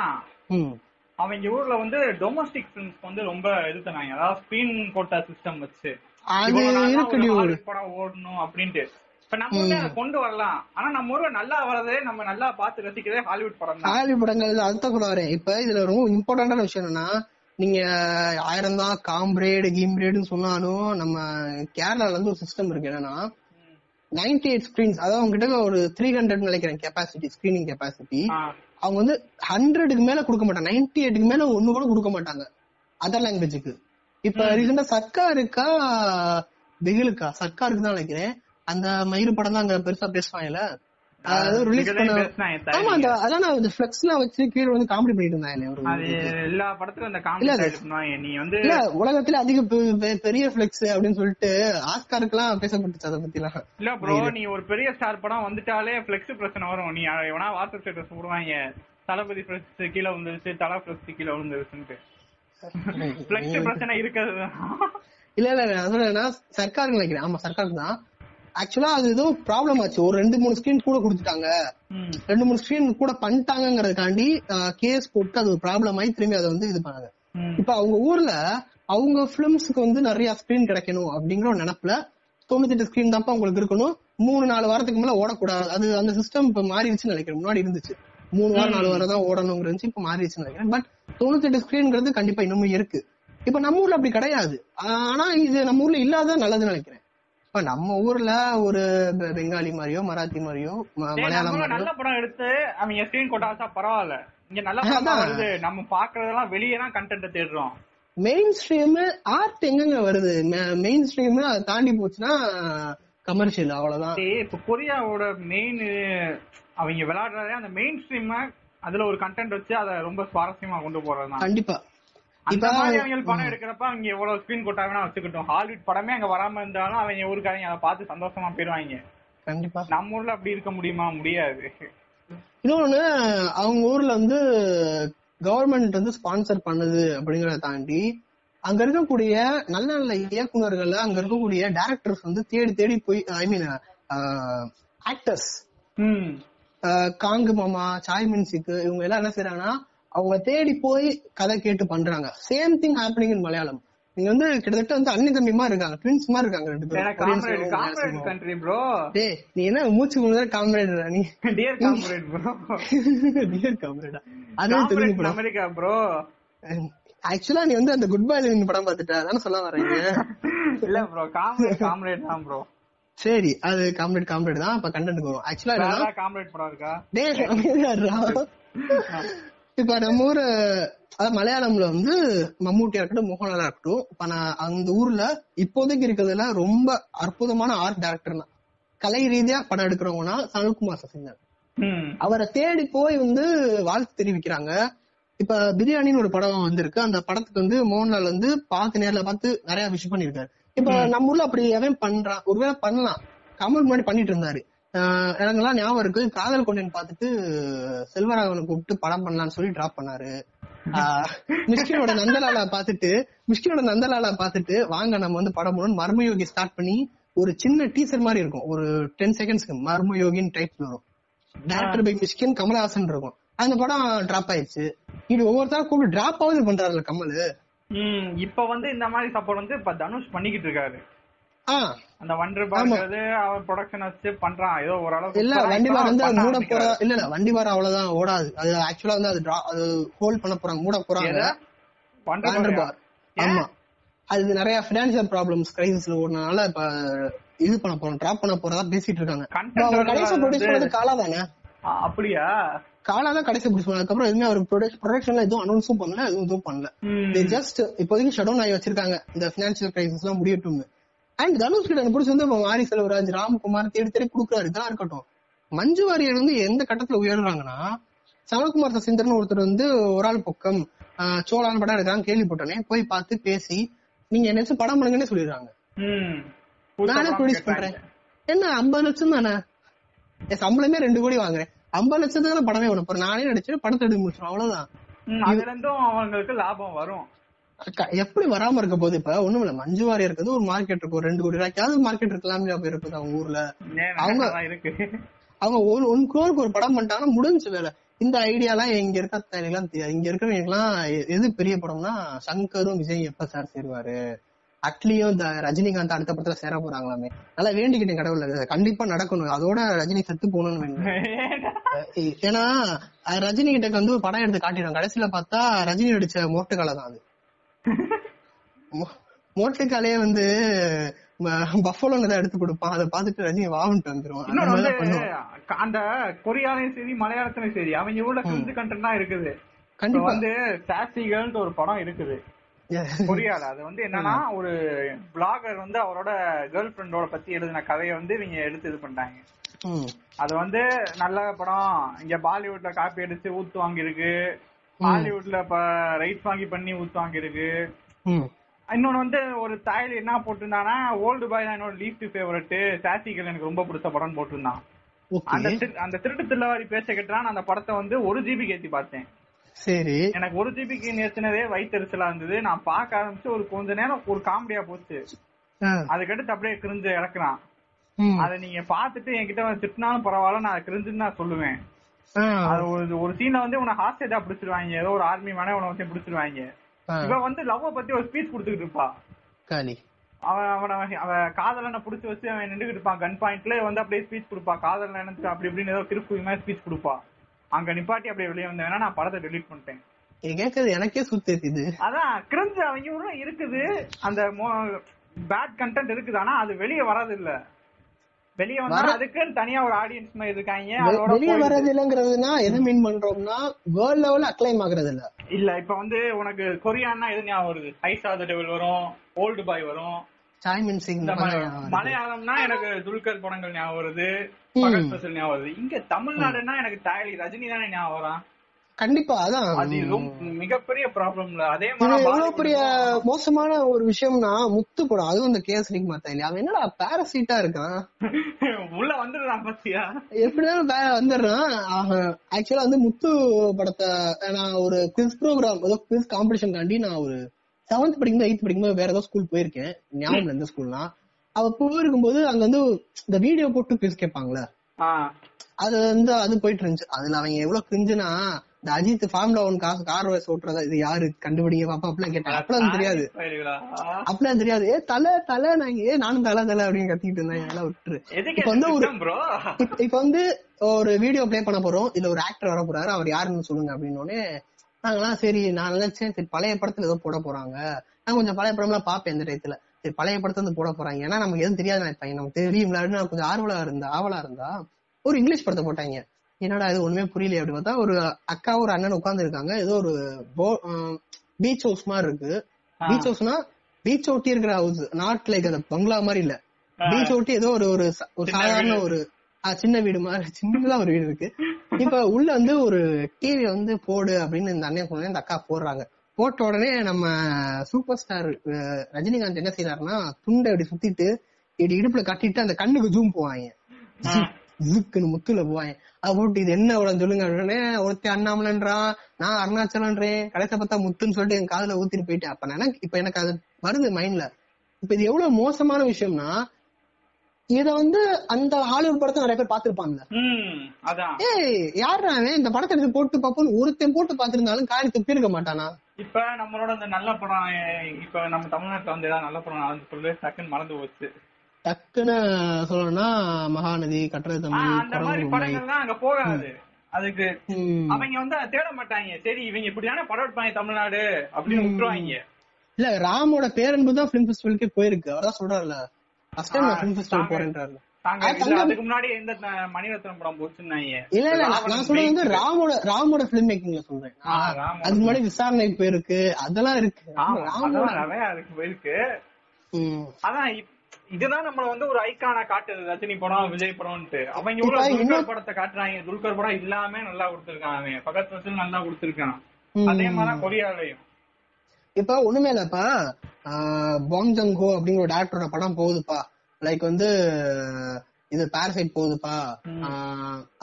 அவங்க ஊர்ல வந்து டொமஸ்டிக் பிலிம்ஸ் வந்து ரொம்ப இது பண்ணாங்க அதாவது ஸ்கிரீன் கோட்டா சிஸ்டம் வச்சு. அது ஒரு படம் ஓடணும் அப்படின்ட்டு. இப்ப நம்ம அதை கொண்டு வரலாம். ஆனா நம்ம ஊர்ல நல்லா வரதே நம்ம நல்லா பார்த்து ரசிக்கிறதே ஹாலிவுட் படம் தான் ஹாலிவுட் படங்கள் அதுதான் கூட வரேன். இப்ப இதுல ரொம்ப இம்பார்ட்டன்டான விஷயம் என்னன்னா நீங்க ஆயிரம் தான் காம்பிரேடு கீம்பிரேடுன்னு சொன்னாலும் நம்ம கேரளால இருந்து ஒரு சிஸ்டம் இருக்கு. என்னன்னா நைன்டி எயிட் ஸ்கிரீன்ஸ் அதாவது அவங்க கிட்ட ஒரு த்ரீ ஹண்ட்ரட் நினைக்கிறேன் கெப்பாசிட்டி ஸ்கிரீனிங் கெப்பாசிட்டி. அவங்க வந்து ஹண்ட்ரடுக்கு மேல கொடுக்க மாட்டாங்க. நைன்டி எயிட்டுக்கு மேல ஒண்ணு கூட கொடுக்க மாட்டாங்க. அதர் லாங்குவேஜுக்கு இப்ப ரீசெண்டா சர்க்காருக்கா பிகிலுக்கா சர்க்காருக்கு தான் நினைக்கிறேன். அந்த மயிறு படம் தான் அங்க பெருசா பேசுவாங்கல்ல? ரிலீஸ் பண்ண ஆமா. அந்த அதான் ஃபிளெக்ஸ் எல்லாம் வச்சு கீழே வந்து காமெடி பண்ணிட்டு இருந்தாங்க எல்லா படத்துலயும் அந்த காமெடி நீ வந்து உலகத்துல அதிக பெரிய ஃபிளெக்ஸ் அப்படின்னு சொல்லிட்டு ஆஸ்காருக்குலாம் பேசப்பட்டுச்சு அதை பத்தி எல்லாம் இல்ல ப்ரோ நீ ஒரு பெரிய ஸ்டார் படம் வந்துட்டாலே பிளெக்ஸ் பிரச்சனை வரும். நீ எவனா வாட்ஸ்அப் ஸ்டேட்டஸ் போடுவாங்க. தளபதி பிளெக்ஸ் கீழே விழுந்துருச்சு தலை பிளெக்ஸ் கீழே விழுந்துருச்சுன்ட்டு. [laughs] பிளெக்ஸ் பிரச்சனை இருக்கிறது இல்ல இல்ல இல்ல, நான் சொல்றேன்னா சர்க்காருக்கு நினைக்கிறேன். ஆமா சர்க்காருக்கு தான் ஆக்சுவலா அது ஏதோ ப்ராப்ளம் ஆச்சு. ஒரு ரெண்டு மூணு ஸ்கிரீன் கூட கொடுத்துட்டாங்க. ரெண்டு மூணு ஸ்கிரீன் கூட பண்ணிட்டாங்கிறதுக்காண்டி கேஸ் போட்டு அது ஒரு ப்ராப்ளம் ஆகி திரும்பி அதை வந்து இது பண்ணாங்க. இப்ப அவங்க ஊர்ல அவங்க பிலிம்ஸ்க்கு வந்து நிறைய ஸ்கிரீன் கிடைக்கணும் அப்படிங்கிற ஒரு நினைப்புல தொண்ணூத்தெட்டு ஸ்கிரீன் தான்ப்பா உங்களுக்கு இருக்கணும். மூணு நாலு வாரத்துக்கு மேல ஓடக்கூடாது. அது அந்த சிஸ்டம் இப்ப மாறிடுச்சுன்னு நினைக்கிறேன். முன்னாடி இருந்துச்சு. மூணு வாரம் நாலு வாரம் தான் ஓடணுங்கிறது இருந்துச்சு. இப்ப மாறிடுச்சுன்னு நினைக்கிறேன். பட் தொண்ணூத்தெட்டு ஸ்கிரீன்ங்கிறது கண்டிப்பா இன்னமும் இருக்கு. இப்ப நம்ம ஊர்ல அப்படி கிடையாது. ஆனா இது நம்ம ஊர்ல இல்லாத நல்லதுன்னு நினைக்கிறேன். இப்ப நம்ம ஊர்ல ஒரு பெங்காலி மாதிரியோ மராத்தி மாதிரியோ மலையாளம் நல்ல படம் எடுத்து அவங்க ஸ்கிரீன் கொட்டாசா பரவாயில்ல. இங்க நல்ல படமா வருது. நம்ம பாக்குறதெல்லாம் வெளியே தான் கண்டென்ட் தேடுறோம். மெயின் ஸ்ட்ரீம் ஆர்ட் எங்கங்க வருது? மெயின் ஸ்ட்ரீம் அதை தாண்டி போச்சுன்னா கமர்ஷியல் அவ்வளவுதான். இப்ப கொரியாவோட மெயின் அவங்க விளையாடுறதே அந்த மெயின் ஸ்ட்ரீம் அதுல ஒரு கண்டென்ட் வச்சு அதை ரொம்ப சுவாரஸ்யமா கொண்டு போறதுதான். கண்டிப்பா. படம் எடுக்கிறப்ப அவங்க எவ்வளவு ஸ்கிரீன் கொட்டா வேணா வச்சுக்கிட்டோம். ஹாலிவுட் படமே அங்க வராம இருந்தாலும் அவங்க ஊருக்காரங்க அதை பார்த்து சந்தோஷமா போயிருவாங்க கண்டிப்பா. நம்ம ஊர்ல அப்படி இருக்க முடியுமா? முடியாது. இன்னொன்னு அவங்க ஊர்ல வந்து கவர்மெண்ட் வந்து ஸ்பான்சர் பண்ணுது அப்படிங்கறத தாண்டி அங்க இருக்கக்கூடிய நல்ல நல்ல இயக்குநர்கள் அங்க இருக்கக்கூடிய டேரக்டர்ஸ் வந்து தேடி தேடி போய் ஐ மீன் ஆக்டர்ஸ் காங்கு மாமா சாய் மின்சிக்கு இவங்க எல்லாம் என்ன செய்யறாங்கன்னா அவங்க தேடி போய் கதை கேட்டு பண்றாங்க. Same thing happening in Malayalam. நீங்க வந்து கிட்டத்தட்ட வந்து அண்ணன் தம்பி மாதிரி இருக்காங்க ட்வின்ஸ் மாதிரி இருக்காங்க ரெண்டு பேரும். கண்ட்ரி ப்ரோ டேய் நீ என்ன மூச்சு முழுதா காம்ரேட் நீ? டியர் காம்ரேட் ப்ரோ டியர் காம்ரேடா அது தெரிஞ்சு அமெரிக்கா ப்ரோ ஆக்சுவலா நீ வந்து அந்த குட் பை லிவிங் படம் பார்த்துட்ட அதான சொல்ல வரீங்க [laughs] இல்ல ப்ரோ காம்ரேட் காம்ரேட் தான் ப்ரோ சரி அது காம்ரேட் காம்ரேட் தான் அப்ப கண்டென்ட் வரும் ஆக்சுவலா காம்ரேட் படம் இருக்கா? டேய். [laughs] இப்ப நம்ம ஊரு அதாவது மலையாளம்ல வந்து மம்மூட்டியா இருக்கட்டும் மோகன்லாலா இருக்கட்டும் இப்ப நான் அந்த ஊர்ல இப்போதைக்கு இருக்கிறதுல ரொம்ப அற்புதமான ஆர்ட் டைரக்டர் தான் கலை ரீதியா படம் எடுக்கிறவங்கன்னா சனல்குமார் சசிங்கர் ம். அவரை தேடி போய் வந்து வாழ்த்து தெரிவிக்கிறாங்க. இப்ப பிரியாணின்னு ஒரு படம் வந்திருக்கு. அந்த படத்துக்கு வந்து மோகன்லால் வந்து பார்த்து நேர்ல பார்த்து நிறைய விஷயம் பண்ணிருக்காரு இப்ப நம்ம ஊர்ல அப்படி எவன் பண்றான் ஒருவேளை பண்ணலாம். கமல் முன்னாடி பண்ணிட்டு இருந்தாரு. ஆஹ் ஞாபகம் இருக்கு. காதல் கொண்டேன் பார்த்துட்டு செல்வராகவனை கூப்பிட்டு படம் பண்ணலாம்னு சொல்லி டிராப் பண்ணாரு. ஆஹ் மிஷ்கினோட நந்தலாலா பாத்துட்டு மிஷ்கினோட நந்தலாலா பாத்துட்டு வாங்க நம்ம வந்து படம் பண்ணணும் மர்மயோகி ஸ்டார்ட் பண்ணி ஒரு சின்ன டீசர் மாதிரி இருக்கும். ஒரு டென் செகண்ட்ஸ்க்கு மர்மயோகின்னு டைப் வரும். டேரக்டர் பை மிஷ்கின் கமலஹாசன் இருக்கும். அந்த படம் டிராப் ஆயிடுச்சு. இது ஒவ்வொருத்தரும் கூப்பிட்டு டிராப் ஆகுது பண்றாருல கமல். இப்ப வந்து இந்த மாதிரி சப்போர்ட் வந்து இப்ப தனுஷ் பண்ணிக்கிட்டு இருக்காரு. அந்த வண்டர் பாக்குறது அவன் ப்ரொடக்ஷன் வச்சு பண்றான். ஏதோ ஓரளவுக்கு இல்ல வண்டி வந்து மூட போற இல்ல இல்ல வண்டி வாரம் அவ்வளவுதான் ஓடாது. அது ஆக்சுவலா வந்து அது அது ஹோல்ட் பண்ண போறாங்க மூட போறாங்க. வண்டர். ஆமா. அது நிறைய பினான்சியல் ப்ராப்ளம்ஸ் கிரைசிஸ்ல ஓடுனனால இப்ப இது பண்ண போறோம் டிராப் பண்ண போறதா பேசிட்டு இருக்காங்க. கடைசி ப்ரொடியூஸ் பண்ணது காலா தானே? அப்படியா? காலா தான் கடைசி ப்ரொடியூஸ் பண்ணது அதுக்கப்புறம் எதுவுமே அவர் ப்ரொடக்ஷன்ல எதுவும் அனௌன்ஸும் பண்ணல எதுவும் பண்ணல. ஜஸ்ட் இப்போதைக்கு ஷடவுன் ஆகி வச்சிருக்காங்க இந்த பினான்சியல் கிரைசிஸ் எல்லாம் முடியட்டும் அண்ட் தனுஷ் கிட்ட எனக்கு பிடிச்ச வந்து மாரி செல்வராஜ் ராம்குமார் தேடி தேடி கொடுக்குறாரு. இதெல்லாம் இருக்கட்டும். மஞ்சு வாரியர் வந்து எந்த கட்டத்துல உயர்றாங்கன்னா சரத்குமார் சசீந்திரன் ஒருத்தர் வந்து ஒரு ஆள் பக்கம் சோழான் படம் எடுக்கிறாங்க கேள்விப்பட்டோன்னே போய் பார்த்து பேசி நீங்க என்ன படம் பண்ணுங்கன்னே சொல்லிடுறாங்க. நானே ப்ரொடியூஸ். பண்றேன். என்ன ஐம்பது லட்சம் தானே? என் சம்பளமே ரெண்டு கோடி வாங்குறேன். ஐம்பது லட்சத்துக்கு தான் படமே போறேன் நானே நடிச்சு படத்தை எடுத்து முடிச்சிடும் அவ்வளவுதான். அதுல இருந்தும் அவங்களுக்கு லாபம் வரும். எப்படி வராம இருக்க போது இப்ப ஒண்ணும் இல்ல. மஞ்சு வாரி இருக்குது ஒரு மார்க்கெட் இருக்கும் ரெண்டு கோடி ரூபாய்க்காவது மார்க்கெட் இருக்கலாமே அப்ப இருக்குது அவங்க ஊர்ல? அவங்க- அவங்க ஒரு ஒன் குரோருக்கு ஒரு படம் பண்ணிட்டாங்கன்னா முடிஞ்சு வேலை. இந்த ஐடியா எல்லாம் இங்க இருக்க தெரியாது இங்க இருக்கிறவங்க எல்லாம் எது பெரிய படம்னா சங்கரும் விஜய் எப்ப சார் சேருவாரு? அட்லியும் இந்த ரஜினிகாந்த் அடுத்த படத்துல சேர போறாங்களாமே. நல்லா வேண்டிக்கிட்டேன் கடவுள். கண்டிப்பா நடக்கணும். அதோட ரஜினி செத்து போகணும்னு ஏன்னா ரஜினி கிட்ட வந்து ஒரு படம் எடுத்து காட்டிடும் கடைசியில பார்த்தா ரஜினி நடிச்ச மோட்டுக்கால தான் அது. மோட்டுக்காலே வந்து பஃபலோன்னு தான் எடுத்து கொடுப்பான். அதை பார்த்துட்டு ரஜினி வாவன்ட்டு வந்துருவான். அந்த கொரியாலையும் சரி மலையாளத்திலும் சரி அவங்க ஊர்ல கிரிஞ்சு கண்டென்ட் தான் இருக்குது. கண்டிப்பா. வந்து சாசிகள்னு ஒரு படம் இருக்குது. கொரியால. அது வந்து என்னன்னா ஒரு பிளாகர் வந்து அவரோட கேர்ள் ஃபிரெண்டோட பத்தி எழுதின கதையை வந்து இவங்க எடுத்து இது பண்ணிட்டாங்க. ம். அது வந்து நல்ல படம். இங்க பாலிவுட்ல காப்பி அடிச்சு ஊத்து வாங்கியிருக்கு. ஹாலிவுட்ல இப்ப ரைட்ஸ் வாங்கி பண்ணி ஊத்து வாங்கியிருக்கு. ம். இன்னொன்னு வந்து ஒரு தாயில் என்ன போட்டிருந்தானா ஓல்டு பாய் தான் என்னோட லீஸ்ட் ஃபேவரட் சாசிகள் எனக்கு ரொம்ப பிடிச்ச படம் போட்டிருந்தான். அந்த அந்த திருட்டு தில்லவாரி பேச்ச கேட்டான் அந்த படத்தை வந்து ஒரு ஜிபி ஏத்தி பார்த்தேன். சரி. எனக்கு ஒரு ஜிபிக்கு நேர்த்தினதே வயிற்றுச்சலா இருந்தது. நான் பார்க்க ஆரம்பிச்சு ஒரு கொஞ்ச நேரம் ஒரு காமெடியா போச்சு. அதுக்கடுத்து அப்படியே கிரிஞ்சு இறக்குறான். அதை நீங்க பாத்துட்டு என்கிட்ட திட்டினாலும் பரவாயில்ல நான் கிரிஞ்சுன்னு நான் சொல்லுவேன். ஒரு ஒரு சீன்ல வந்து உன ஹாஸ்டேஜா பிடிச்சிருவாங்க. ஏதோ ஒரு ஆர்மி மேனே உன வந்து பிடிச்சிருவாங்க. இவன் வந்து லவ் பத்தி ஒரு ஸ்பீச் கொடுத்துக்கிட்டு இருப்பா. காலி அவன் அவன அவன் காதலனை புடிச்சு வச்சு அவன் நின்றுகிட்டு இருப்பான். கன் பாயிண்ட்ல வந்து அப்படியே ஸ்பீச் கொடுப்பா. காதலன் நினைச்சு அப்படி இப்படின்னு ஏதோ திருப்பி மாதிரி ஸ்பீச் கொடுப்பா. அங்க நிப்பாட்டி அப்படியே வெளியே வந்த வேணா நான் படத்தை டெலீட் பண்ணிட்டேன். கேட்கறது எனக்கே சுத்தேக்குது அதான் கிரிஞ்சு அவங்க இருக்குது. அந்த பேட் கண்டென்ட் இருக்குது. ஆனா அது வெளியே வராது இல்ல வெளிய வந்தா அதுக்குன்னு தனியா ஒரு ஆடியன்ஸ் மாதிரி இருக்காங்க. அதோட வெளியே. வர்றது இல்லங்கிறதுனா எதை மீன் பண்றோம்னா வேர்ல்ட் லெவல்ல அக்ளைம் ஆகுறது இல்ல இல்ல இப்ப வந்து உனக்கு கொரியான்னா எது ஞாபகம் வருது? ஐஸ் ஆஃப் த டெவில் வரும் ஓல்டு பாய் வரும். சாய்மின் சிங் மலையாளம்னா எனக்கு துல்கர் படங்கள் ஞாபகம் வருது. பகத் ஞாபகம் வருது. இங்க தமிழ்நாடுன்னா எனக்கு தாயலி ரஜினி தானே ஞாபகம் வரான். கண்டிப்பா அதான். அது மிகப்பெரிய ப்ராப்ளம்ல அதே மாதிரி எவ்வளவு பெரிய மோசமான ஒரு விஷயம்னா முத்து படம். அதுவும் இந்த கேஎஸ் மாத்தா இல்லையா? அவன் என்னடா பாரசீட்டா இருக்கான்? உள்ள வந்துடுறான் பாத்தியா? எப்படினாலும் வந்துடுறான்? ஆக்சுவலா வந்து முத்து படத்தை நான் ஒரு குவிஸ் ப்ரோக்ராம் ஏதோ குவிஸ் காம்படிஷன் காண்டி நான் ஒரு செவன்த் படிக்கும்போது எயித் படிக்கும்போது வேற ஏதோ ஸ்கூல் போயிருக்கேன். ஞாபகம் எந்த ஸ்கூல்னா அவ போயிருக்கும்போது அங்க வந்து இந்த வீடியோ போட்டு குவிஸ் கேட்பாங்களே அது வந்து அது போயிட்டு இருந்துச்சு. அதுல அவங்க எவ்வளவு கிரிஞ்சுனா இந்த அஜித் ஃபார்ம்ல ஒன் காசு கார் ரேஸ் ஓட்டுறதா இது யாரு? கண்டுபிடிங்க பாப்பா. அப்படிலாம் கேட்டாங்க. அப்பெல்லாம் தெரியாது. அப்பெல்லாம் தெரியாது. ஏ தலை தலை நாங்க ஏ நானும் தலை தலை அப்படின்னு கத்திட்டு இருந்தேன். அதெல்லாம் விட்டுரு. இப்ப வந்து ஒரு இப்ப வந்து ஒரு வீடியோ ப்ளே பண்ண போறோம். இல்ல ஒரு ஆக்டர் வர போறாரு. அவர் யாருன்னு சொல்லுங்க அப்படின்னு நாங்கெல்லாம் சரி நான் நினைச்சேன் சரி பழைய படத்துல ஏதோ போட போறாங்க. நான் கொஞ்சம் பழைய படம் எல்லாம் பாப்பேன் இந்த டயத்துல. சரி பழைய படத்தை வந்து போட போறாங்க. ஏன்னா நமக்கு எதுவும் தெரியாது நினைப்பாங்க. நமக்கு தெரியும்ல அப்படின்னு நான் கொஞ்சம் ஆர்வலா இருந்தா ஆவலா இருந்தா ஒரு இங்கிலீஷ் படத்தை போட்டாங்க. என்னடா இது ஒண்ணுமே புரியல அப்படி பார்த்தா ஒரு அக்கா ஒரு அண்ணன் உட்கார்ந்து இருக்காங்க ஏதோ ஒரு பீச் ஹவுஸ் மாதிரி இருக்கு. பீச் ஹவுஸ்னா பீச் ஒட்டி இருக்கிற ஹவுஸ் நாட் லைக் அந்த பங்களா மாதிரி இல்ல. பீச் ஒட்டி ஏதோ ஒரு ஒரு சின்ன சாதாரண. ஒரு சின்ன வீடு மாதிரி சின்னதா ஒரு வீடு இருக்கு. இப்ப உள்ள வந்து ஒரு டிவி வந்து போடு அப்படின்னு இந்த அண்ணன் சொன்னேன் இந்த அக்கா போடுறாங்க. போட்ட உடனே நம்ம சூப்பர் ஸ்டார் ரஜினிகாந்த் என்ன செய்யறாருன்னா துண்டை அப்படி சுத்திட்டு இப்படி இடுப்புல கட்டிட்டு அந்த கண்ணுக்கு ஜூம் போவாங்க. ஜுக்குன்னு முத்துல போவாங்க. போட்டு இது என்ன உடனே சொல்லுங்க? உடனே ஒருத்தி அண்ணாமலன்றான் நான் அருணாச்சலன்றேன் கடைசியா பார்த்தா முத்துன்னு சொல்லிட்டு என் காதுல ஊத்திட்டு போயிட்டேன் அப்ப நான் இப்ப எனக்கு அது வருது மைண்ட்ல இப்ப இது எவ்வளவு மோசமான விஷயம்னா இத வந்து அந்த ஹாலிவுட் படத்தை நிறைய பேர் பாத்திருப்பாங்க ஏய் யாரா இந்த படத்தை எடுத்து போட்டு பாப்போம்னு ஒருத்தன் போட்டு பாத்திருந்தாலும் காரி துப்பி இருக்க மாட்டானா? இப்ப நம்மளோட இந்த நல்ல படம் இப்ப நம்ம தமிழ்நாட்டுல வந்து ஏதாவது நல்ல படம் சொல்லு டக்குன்னு மறந்து போச்சு. டக்குன்னு சொல்லணும்னா மகாநதி கட்டுரை தமிழ் அந்த மாதிரி படங்கள்லாம் அங்க போகாது. அதுக்கு. அவங்க வந்து தேட மாட்டாங்க. சரி இவங்க இப்படிதானே படம் எடுப்பாங்க தமிழ்நாடு அப்படின்னு விட்டுருவாங்க. இல்ல ராமோட பேரன்பு தான் பிலிம் ஃபெஸ்டிவலுக்கே போயிருக்கு. அவர்தான் சொல்றாருல. ஃபர்ஸ்ட் டைம் நான் பிலிம் ஃபெஸ்டிவல். போறேன்றாரு. அதுக்கு முன்னாடி எந்த மணிரத்னம் படம் போச்சுன்னாங்க. இல்ல இல்ல நான் சொல்றது வந்து ராமோட ராமோட பிலிம் மேக்கிங்ல சொல்றேன் அதுக்கு முன்னாடி விசாரணை போயிருக்கு. அதெல்லாம் இருக்கு. நிறைய அதுக்கு போயிருக்கு. அதான் இதுதான் நம்மள வந்து ஒரு ஐக்கானா காட்டுது. ரஜினி படம் விஜய் படம்ட்டு அவங்க இப்ப துல்கர் படத்தை காட்டுறாங்க? துல்கர் படம் இல்லாம நல்லா கொடுத்திருக்கான் அவன் பகத் வசல் நல்லா கொடுத்திருக்கான். அதே மாதிரிதான் கொரியாலயும் இப்ப ஒண்ணுமே இல்லப்பா பாங் ஜங் ஹோ அப்படிங்கிற டேரக்டரோட படம் போகுதுப்பா. லைக் வந்து இது பாரசைட் போகுதுப்பா.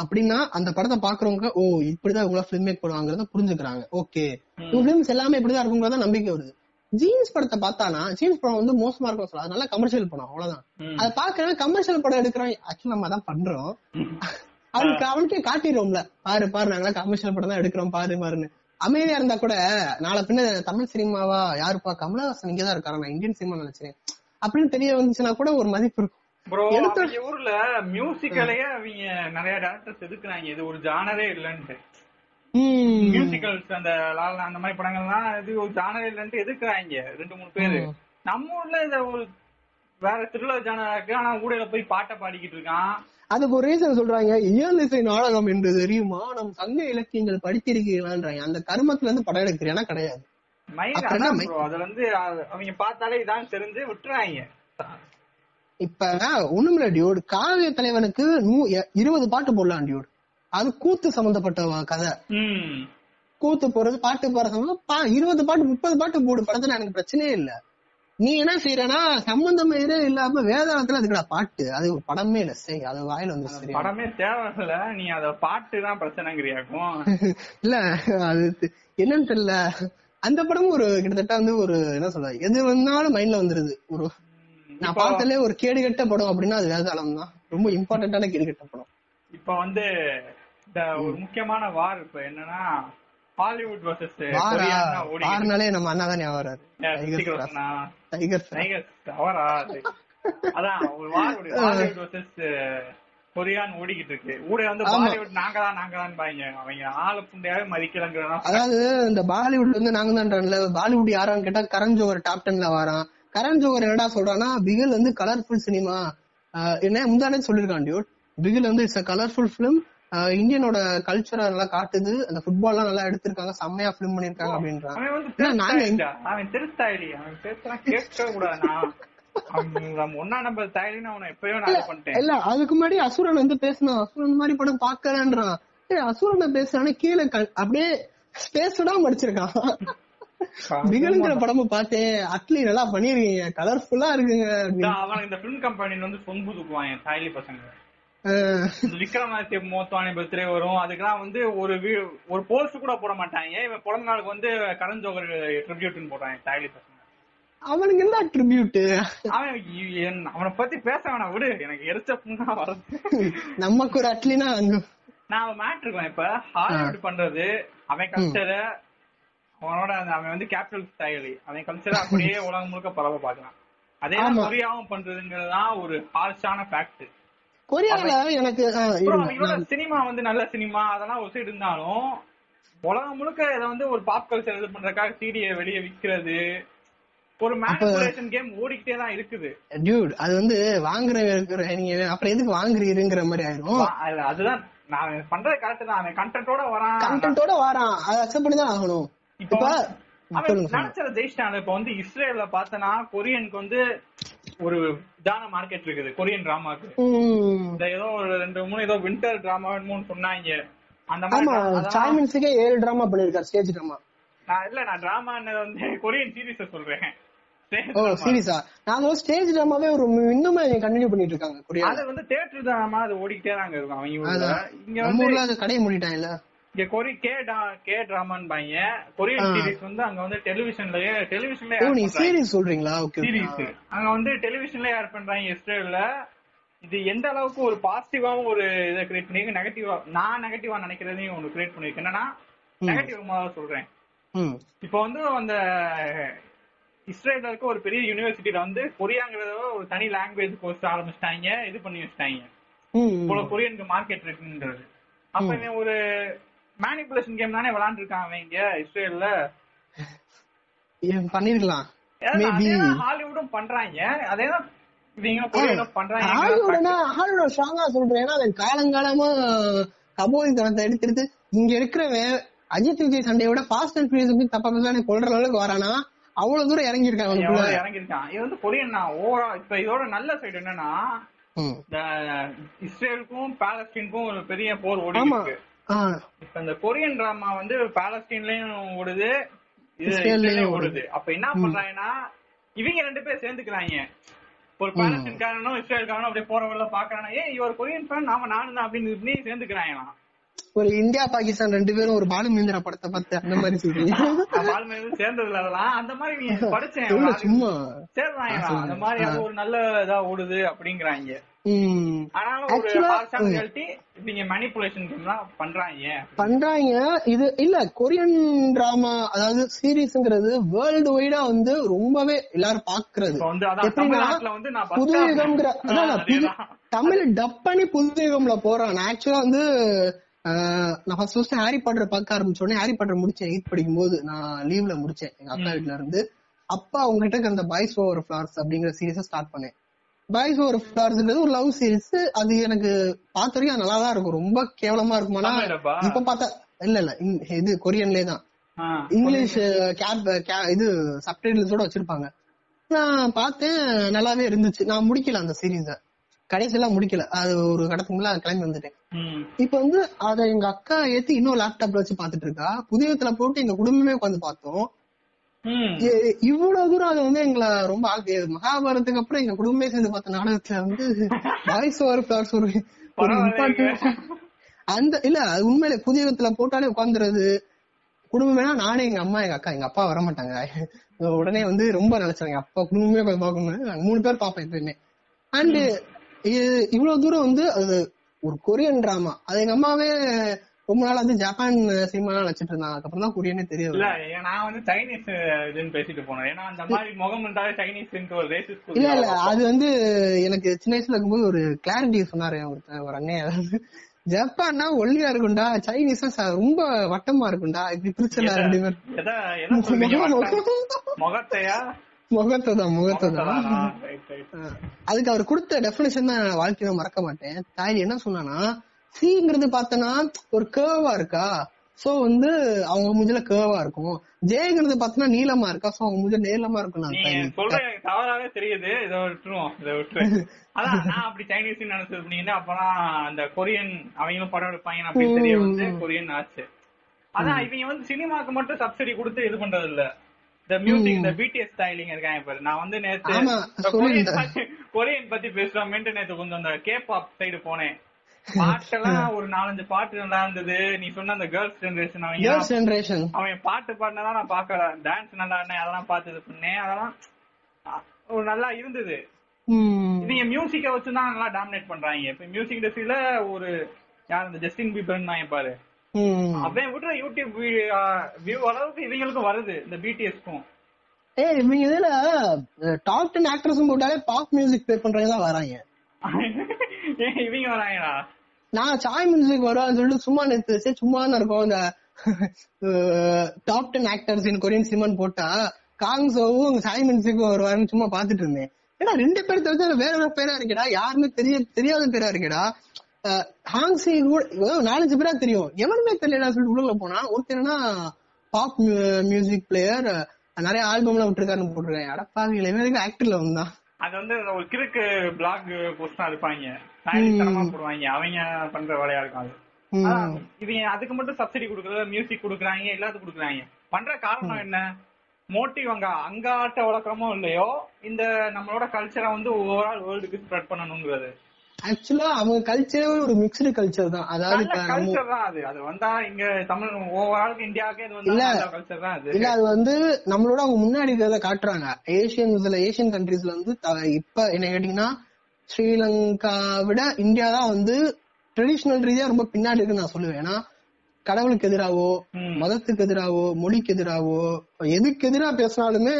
அப்படின்னா அந்த படத்தை பாக்குறவங்க ஓ இப்படிதான் இவங்கள பிலிம் மேக் பண்ணுவாங்கறத புரிஞ்சுக்கிறாங்க ஓகே இவங்க பிலிம்ஸ் எல்லாமே இப்படிதான் இருக்குங்கிறத நம்பிக்கை வருது. ஜீன்ஸ் படத்தை பார்த்தானா? ஜீன்ஸ் படம் வந்து மோசமா இருக்கும் சொல்ல அதனால கமர்ஷியல் படம் அவ்வளவுதான். அதை பாக்குறவன் கமர்ஷியல் படம் எடுக்கிறோம் ஆக்சுவலா நம்ம தான் பண்றோம். அவனுக்கு அவனுக்கே காட்டிடுவோம்ல பாரு பாரு நாங்களாம் கமர்ஷியல் படம் தான் எடுக்கிறோம் பாரு பாருன்னு. அமைதியா இருந்தா கூட நாளை பின்ன தமிழ் சினிமாவா யாருப்பா? கமலஹாசன் இங்கதான் இருக்காரு? நான் இந்தியன் சினிமா நினைச்சேன். அப்படின்னு தெரிய வந்துச்சுன்னா கூட ஒரு மதிப்பு இருக்கும். ஊர்ல மியூசிக்கலையே அவங்க நிறைய டேரக்டர்ஸ் எதுக்குறாங்க? இது ஒரு ஜானரே இல்லன்ட்டு. மியூசிக்கல்ஸ் அந்த லாலா அந்த மாதிரி படங்கள்லாம் இது ஒரு ஜானரே இல்லன்ட்டு எதுக்குறாங்க? ரெண்டு மூணு பேரு. நம்ம ஊர்ல இந்த ஒரு வேற திருவிழா ஜானரா இருக்கு. ஆனா ஊடையில போய் பாட்டை பாடிக்கிட்டு இருக்கான். அதுக்கு ஒரு ரீசன் சொல்றாங்க. இயலிசை நாடகம் என்று தெரியுமா? நம் சங்க இலக்கியங்கள் படித்திருக்கீங்களான்றாங்க அந்த கருமத்துல இருந்து படம் எடுக்கிறேன்னா கிடையாது. அதுல வந்து அவங்க பார்த்தாலே இதான் தெரிஞ்சு விட்டுறாங்க. இப்ப ஒண்ணுமில்ல டியூட். காவிய தலைவனுக்கு இருபது பாட்டு போடலாம் டியூட். அது கூத்து சம்பந்தப்பட்ட கதை. கூத்து போறது பாட்டு போறது இருபது பாட்டு முப்பது பாட்டு போடு படத்துல எனக்கு பிரச்சனையே இல்ல. நீ என்ன செய்யறனா சம்பந்தமே இல்லாம வேதாளத்துல அதுக்குடா பாட்டு. அது ஒரு படமே இல்ல. சரி அது வாயில வந்து சரியா படமே தேவையில்ல. நீ அத பாட்டு தான் பிரச்சனைங்கிறியாக்கும். [laughs] இல்ல அது என்னன்னு தெரியல. அந்த படமும் ஒரு கிட்டத்தட்ட வந்து ஒரு என்ன சொல்ற எது வந்தாலும் மைண்ட்ல வந்துருது. ஒரு நான் பார்த்தாலே ஒரு கேடுகட்ட படம் அப்படின்னா அது வேதாளம் தான் ரொம்ப இம்பார்ட்டன்டான கேடுகட்ட படம். இப்ப வந்து இந்த ஒரு முக்கியமான வார் இப்ப என்னன்னா ஹாலிவுட் வர்சஸ் வாரா வாரனாலே நம்ம அண்ணா தான் ஞாபகம் வராரு டைகர் டைகர் அவரா அது. அதான் ஒரு வார் ஹாலிவுட் வர்சஸ் கொரியான்னு ஓடிக்கிட்டு இருக்கு. ஊரே வந்து. பாலிவுட் நாங்க தான் நாங்க தான் பாங்க அவங்க ஆள புண்டையாவே மதிக்கலங்கிறதா அதாவது இந்த பாலிவுட் வந்து நாங்க தான்ல பாலிவுட் யாரான்னு கேட்டா கரண் ஜோஹர் டாப் டென்ல வரான். கரண் ஜோஹர் என்னடா சொல்றான்னா பிகில் வந்து கலர்ஃபுல் சினிமா என்ன முந்தானே சொல்லிருக்கான் டியூட் பிகில் வந்து இட்ஸ் அ கலர்ஃபுல் பிலிம் இந்தியனோட கல்ச்சரை நல்லா காட்டுது. அந்த ஃபுட்பால் எல்லாம் நல்லா எடுத்திருக்காங்க. செம்மையா பிலிம் பண்ணிருக்காங்க அவன் திருத்தாயிடா. அவன் பேசலாம் கூடாது பண்ணிட்டேன். இல்ல அதுக்கு முன்னாடி அசுரன் வந்து பேசினான். அசுரன் மாதிரி படம் பாக்கலன்றான் அசுரனை பேசுறானே கீழே அப்படியே ஸ்பேஸ்டா மடிச்சிருக்கான் பிகிலுங்கிற படமும் பார்த்தேன் அட்லி நல்லா பண்ணிருக்கீங்க. கலர்ஃபுல்லா இருக்குங்க. இந்த பிலிம் வந்து சொம்பு தூக்குவான் தாய்லி பசங்க. விக்ரமாதித்ய மோத்வானி பர்த்டே வரும். அதுக்கெல்லாம் வந்து ஒரு ஒரு போஸ்ட் கூட போட மாட்டாங்க. இவன் பிறந்த நாளுக்கு வந்து கரண் ஜோகர் ட்ரிபியூட்னு தாய்லி பசங்க அவனுக்கு என்ன ட்ரிபியூட் அவன் அவனை பத்தி பேச வேணாம் விடு. எனக்கு எரிச்ச புண்ணா வருது நமக்கு ஒரு அட்லினா அங்க. நான் அவன் மாட்டிருக்கேன் இப்ப. ஹாலிவுட் பண்றது. அவன் கல்ச்சரை அவனோட அவன் வந்து கேபிட்டல் ஸ்டைலி அவன் கல்ச்சரை அப்படியே [laughs] உலகம் முழுக்க பரவ பாக்கலாம் அதே ஆமா. கொரியாவும் பண்றதுங்கிறது தான் ஒரு ஹார்ஷான ஃபேக்ட் கொரியால எனக்கு சினிமா வந்து நல்ல சினிமா அதெல்லாம் ஒரு சைடு இருந்தாலும் உலகம் முழுக்க இதை வந்து ஒரு பாப் கல்ச்சர் இது பண்றதுக்காக சிடியை வெளியே விக்கிறது ஒரு மேனிபுலேஷன் கேம் ஓடிக்கிட்டே தான் இருக்குது. டியூட் அது வந்து வாங்குற நீங்க அப்புறம் எதுக்கு வாங்குறீங்கிற மாதிரி ஆயிரும். அதுதான் நான் பண்றது கரெக்ட் தான் அவன் கண்டென்ட்டோட வரான். கண்டென்ட்டோட வாரான். அதை அக்செப்ட் பண்ணி தான் ஆகணும். இப்போ. நினைச்சத ஜெயிச்சிட்டான். இப்ப வந்து இஸ்ரேல்ல பார்த்தனா கொரியனுக்கு வந்து ஒரு இதான மார்க்கெட் இருக்குது கொரியன் டிராமாக்கு. இந்த ஏதோ ஒரு ரெண்டு மூணு ஏதோ வின்டர் டிராமா சொன்னாங்க. அந்த மாதிரி சாய்மின்ஸுக்கே ஏழு டிராமா பண்ணிருக்காரு ஸ்டேஜ் டிராமா நான் இல்ல நான் டிராமா வந்து கொரியன் சீரிஸ் சொல்றேன். ஓ சீரியஸா நான் ஸ்டேஜ் டிராமாவே ஒரு இன்னுமே கண்டினியூ பண்ணிட்டு இருக்காங்க அது வந்து தேட்டர் டிராமா அது ஓடிக்கிட்டே தாங்க இருக்கும் அவங்க. இங்க வந்து கடையை மூடிட்டாங்கல்ல. இங்க கொரி கே டா கே டிராமான்னு பாங்க கொரியன். சீரிஸ் வந்து அங்க வந்து டெலிவிஷன்லயே ஓ டெலிவிஷன்லயே நீ சீரிஸ் சொல்றீங்களா? ஓகே சீரிஸ் அங்க வந்து டெலிவிஷன்ல ஏர் பண்றாங்க இஸ்ரேல்ல. இது எந்த அளவுக்கு ஒரு பாசிட்டிவாவும் ஒரு இதை கிரியேட் பண்ணிருக்கு நெகட்டிவா நான் நெகட்டிவா நினைக்கிறதையும் ஒன்னு கிரியேட் பண்ணிருக்கு. என்னன்னா நெகட்டிவ் முதல்ல சொல்றேன். இப்போ வந்து அந்த இஸ்ரேல்ல இருக்க ஒரு பெரிய யூனிவர்சிட்டியில வந்து கொரியாங்கிறத ஒரு தனி லாங்குவேஜ் கோர்ஸ் ஆரம்பிச்சிட்டாங்க இது பண்ணி வச்சிட்டாங்க. இவ்வளவு கொரியனுக்கு மார்க்கெட் இருக்குன்றது. அப்ப ஒரு மேனிபுலேஷன் கேம் தானே விளையாண்டு இருக்கான் அவன் இங்க இஸ்ரேல்ல? பண்ணிருக்கலாம். ஹாலிவுட்டும் பண்றாங்க. ஏன்னா அவன் காலங்காலமா கபோதித்தனத்தை எடுத்து எடுத்து இங்க இருக்கிறவன் அஜித் விஜய் சண்டையோட ஃபாஸ்ட் அண்ட் ஃபியூரியஸ் தப்பா பேச கொள்ற அளவுக்கு வரானா? அவ்வளவு தூரம் இறங்கி இறங்கிருக்கான் இது வந்து கொரியன் தான் ஓவரா இப்ப இதோட நல்ல சைடு என்னன்னா இஸ்ரேலுக்கும் பாலஸ்தீனுக்கும் ஒரு பெரிய போர் ஓடி இப்ப இந்த கொரியன் டிராமா வந்து பாலஸ்தீன்லயும் ஓடுது இஸ்ரேல்லயும் ஓடுது. அப்ப என்ன பண்றாங்கன்னா இவங்க ரெண்டு பேர் சேர்ந்துக்கிறாங்க. ஒரு பாலஸ்தீன்காரனும் இஸ்ரேல்காரனும் அப்படியே போறவங்கள பாக்குறாங்க ஏய் இவர் கொரியன் ஃபேன் நாம நானும் தான் அப்படின்னு சேர்ந்துக்கிறாங்களாம். ஒரு இந்தியா பாகிஸ்தான் ரெண்டு பேரும் ஒரு பாலு மந்திரா படத்தை பார்த்து அந்த மாதிரி சொல்றீங்க. சேர்ந்ததுல அதெல்லாம். அந்த மாதிரி படிச்சேன். சும்மா. சேர்றாங்களாம் அந்த மாதிரி அது ஒரு நல்ல இதா ஓடுது அப்படிங்கிறாங்க. பண்றாங்க. பண்றாங்க. இது இல்ல கொரியன் டிராமா அதாவது சீரீஸ்ங்கிறது வேர்ல்டு வைடா வந்து ரொம்பவே எல்லாரும் பாக்குறது புது யுகம்ங்கிற. தமிழ் டப் பண்ணி புது யுகம்ல போறான் ஆக்சுவலா வந்து நான் ஃபர்ஸ்ட் ஃபர்ஸ்ட் ஹாரி பாட்டர் பார்க்க ஆரம்பிச்ச உடனே ஹாரி பாட்டர் முடிச்சேன் எயிட் படிக்கும் போது நான் லீவ்ல முடிச்சேன். எங்க அக்கா வீட்ல இருந்து அப்பா இருக்க அந்த பாய்ஸ் ஓவர் ஃபிளார்ஸ் அப்படிங்கிற சீரீஸ ஸ்டார்ட் பண்ணேன். பாய்ஸ் ஓவர் ஃபிளார்ஸ்ன்றது ஒரு லவ் சீரிஸ் அது எனக்கு பார்த்த வரைக்கும் நல்லா தான் இருக்கும். ரொம்ப கேவலமா இருக்குமானா? இப்ப பார்த்தா இல்ல இல்ல இது கொரியன்லயே தான். இங்கிலீஷ் கேப் இது சப்டைட்டில்ஸோட வச்சிருப்பாங்க. நான் பார்த்தேன் நல்லாவே இருந்துச்சு. நான் முடிக்கல அந்த சீரீஸ கடைசியெல்லாம் முடிக்கல. அது ஒரு கடத்துக்குள்ள கிளம்பி வந்துட்டேன். இப்ப வந்து அத எங்க அக்கா ஏத்தி இன்னும் லேப்டாப்ல வச்சு பாத்துட்டு இருக்கா புதியத்துல போட்டு எங்க குடும்பமே உட்காந்து பார்த்தோம். இவ்வளவு தூரம் அது வந்து எங்களை ரொம்ப மகாபாரதத்துக்கு அப்புறம் எங்க குடும்பமே சேர்ந்து பார்த்த நாடகத்துல வந்து வாய்ஸ் ஓவர் பிளாட்ஸ் ஒரு அந்த இல்ல அது உண்மையில புதியத்துல போட்டாலே உட்காந்துறது குடும்பமேனா நானே எங்க அம்மா எங்க அக்கா எங்க அப்பா வர மாட்டாங்க. உடனே வந்து ரொம்ப நினைச்சாங்க அப்பா குடும்பமே போய் பார்க்கணும் நாங்க மூணு பேர் பார்ப்போம் எப்பயுமே. அண்ட் இவ்வளவு தூரம் வந்து அது ஒரு கொரியன் டிராமா அது எங்க அம்மாவே ரொம்ப நாள் வந்து ஜப்பான் சினிமா நினைச்சிட்டு இருந்தாங்க. அதுக்கப்புறம் தான் கொரியனே தெரியும் இல்ல நான் வந்து சைனீஸ் இதுன்னு பேசிட்டு போனேன். ஏன்னா அந்த மாதிரி முகம் இருந்தாலே சைனீஸ் ஒரு ரேசிஸ் இல்ல இல்ல. அது வந்து எனக்கு சின்ன வயசுல இருக்கும்போது ஒரு கிளாரிட்டி சொன்னாரு ஒருத்தன் ஒரு அண்ணன் ஜப்பான்னா ஒல்லியா இருக்கும்டா. சைனீஸா ரொம்ப வட்டமா இருக்கும்டா. இப்படி பிரிச்சல ரெண்டு பேர்? முகத்தையா? முகத்தை தான் முகத்தை. அதுக்கு அவர் கொடுத்த டெபினேஷன் தான் வாழ்க்கையில மறக்க மாட்டேன். தாய் என்ன சொன்னானா சிங்கிறது பார்த்தனா ஒரு கேர்வா இருக்கா? சோ வந்து அவங்க மூஞ்சில கேர்வா இருக்கும். ஜேங்கிறது பார்த்தனா நீளமா இருக்கா? சோ அவங்க மூஞ்சில நீளமா இருக்கும் நான் நீ தாய். சொல்ற எனக்கு தவறாவே தெரியுது. இதை விட்டுருவோம் இதை விட்டுரு. [laughs] அதான் நான் அப்படி சைனீஸ் நினைச்சது பண்ணீங்கன்னா அப்பதான் அந்த கொரியன் அவங்களும் படம் எடுப்பாங்க அப்படின்னு தெரிய வந்து கொரியன் ஆச்சு. அதான் இவங்க வந்து சினிமாக்கு மட்டும் சப்சிடி கொடுத்து இது பண்றது இல்ல இந்த மியூசிக் இந்த பிடிஎஸ் ஸ்டைலிங் இருக்காங்க பாரு. நான் வந்து நேத்து கொரியன். பத்தி பேசுறோமேன்ட்டு நேத்து கொஞ்சம் அந்த கே பாப் சைடு போனேன். பாட்டெல்லாம் [laughs] ஒரு நாலஞ்சு பாட்டு நல்லா இருந்தது. நீ சொன்ன அந்த கேர்ள்ஸ் ஜெனரேஷன் அவங்க கேர்ள்ஸ் ஜெனரேஷன் அவன் பாட்டு பாடினதான் நான் பாக்கல டான்ஸ் நல்லா இருந்தேன். அதெல்லாம் இது பண்ணேன் அதெல்லாம் ஒரு நல்லா இருந்தது. இவங்க மியூசிக்க வச்சு தான் நல்லா டாமினேட் பண்றாங்க. இப்ப மியூசிக் இண்டஸ்ட்ரியில ஒரு யார் இந்த ஜஸ்டின் பீபர் நான் பாரு. அவன் விட்டுற யூடியூப் வியூ அளவுக்கு இவங்களுக்கும் வருது இந்த பிடிஎஸ்க்கும் ஏய் இவங்க இதுல டாப் டென் ஆக்டர்ஸ் போட்டாலே பாப் மியூசிக் ப்ளே பண்றவங்க தான் வராங்க. [laughs] இவங்க வராங்கடா நான் சாய் மியூசிக் வருவான்னு சொல்லிட்டு சும்மா சரி சும்மா இருக்கும் இந்த top ten actors in Korean சினிமான்னு போட்டா காங்ஸோவும் சாய் மியூசிக்கும் வருவாருன்னு சும்மா பாத்துட்டு இருந்தேன். ஏன்னா ரெண்டு பேர் தவிர்த்து வேற வேற பேரா இருக்கடா யாருமே தெரிய தெரியாத பேரா இருக்கடா. ஹாங்ஸி கூட நாலஞ்சு பேரா தெரியும். எவனுமே தெரியல சொல்லிட்டு உள்ள போனா. ஒருத்தனா பாப் மியூசிக் பிளேயர் நிறைய ஆல்பம்லாம் விட்டுருக்காருன்னு போட்டிருக்காங்க. அடப்பாவிங்களே இவன் ஆக்டர்ல வந்தான்? அது வந்து ஒரு கிறுக்கு பிளாக் போஸ்டா இருப்பாங்க தரமா போடுவாங்க. அவங்க பண்ற வேலையா இருக்கும் இவங்க அதுக்கு மட்டும் சப்சிடி கொடுக்கறது மியூசிக் கொடுக்குறாங்க எல்லாத்துக்கும் கொடுக்குறாங்க. பண்ற காரணம் என்ன? மோட்டிவ் அங்க அங்க ஆட்ட வழக்கமோ இல்லையோ இந்த நம்மளோட கல்ச்சரை வந்து ஓவரால் வேர்ல்டுக்கு ஸ்ப்ரெட் பண்ணணுங்கிறது. ஆக்சுவலா அவங்க கல்ச்சரே ஒரு மிக்ஸ்டு கல்ச்சர் தான். அதாவது கல்ச்சர் தான் அது. அது வந்தா இங்க தமிழ் ஓவரால் இந்தியாவுக்கு இது வந்து இல்ல. கல்ச்சர் தான் அது. இல்ல அது வந்து நம்மளோட அவங்க முன்னாடி இருக்கிறத காட்டுறாங்க. ஏசியன்ஸ்ல ஏசியன் கண்ட்ரீஸ்ல வந்து இப்ப என்ன கேட்டீங்கன்னா ஸ்ரீலங்கா விட இந்தியா தான் வந்து ட்ரெடிஷனல் ரீதியா ரொம்ப பின்னாடி இருக்குன்னு நான் சொல்லுவேன். ஏன்னா கடவுளுக்கு எதிராவோ. மதத்துக்கு எதிராவோ மொழிக்கு எதிராவோ எதுக்கு எதிரா பேசினாலுமே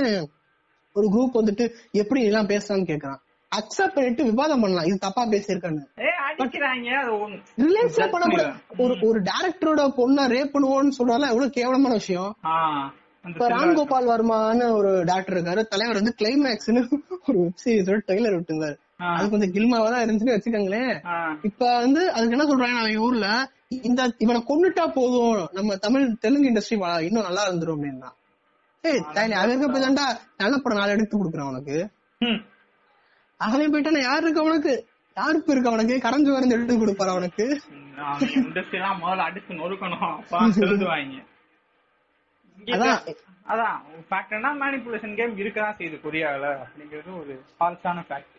ஒரு குரூப் வந்துட்டு எப்படி எல்லாம் பேசுறான்னு கேக்குறான். அக்செப்ட் பண்ணிட்டு விவாதம் பண்ணலாம். இது தப்பா ரிலேஷன் பண்ண கூட புரியல. ஒரு ஒரு டேரக்டரோட பொண்ணை ரேப் பண்ணுவோம்னு சொல்றாலும் எவ்வளவு கேவலமான விஷயம். ஆ, அந்த இப்ப ராம்கோபால் வர்மான்னு ஒரு டாக்டர் இருக்காரு. தலைவர் வந்து கிளைமேக்ஸ்னு ஒரு வெப் சீரிஸோட ட்ரெய்லர் விட்டுருந்தாரு. அது கொஞ்சம் கில்மாவா தான் இருந்துச்சுன்னு வச்சுக்கோங்களேன். இப்ப வந்து அதுக்கு என்ன சொல்றாங்க அவங்க ஊர்ல இந்த இவனை கொண்டுட்டா போதும். நம்ம தமிழ் தெலுங்கு இண்டஸ்ட்ரி இன்னும் நல்லா இருந்துரும் அப்படின்னா. ஏய் தாய்லி அது இருக்க போய் தான்டா நல்ல படம் நாலு எடுத்து கொடுக்குறேன் உனக்கு. ம். அவன் போயிட்டானா யாரு இருக்கு அவனுக்கு? யாருக்கு இருக்கு அவனுக்கு? கரைஞ்சு வரந்து எடுத்து கொடுப்பாரு அவனுக்கு? அவங்க இண்டஸ்ட்ரி எல்லாம் முதல்ல அடிச்சு நொறுக்கணும் [laughs] இங்க அதான். அதான் ஃபேக்ட்னா மேனிபுலேஷன் கேம் இருக்கதான் செய்யுது கொரியால அப்படிங்கிறது ஒரு ஃபால்ஸான ஃபேக்ட்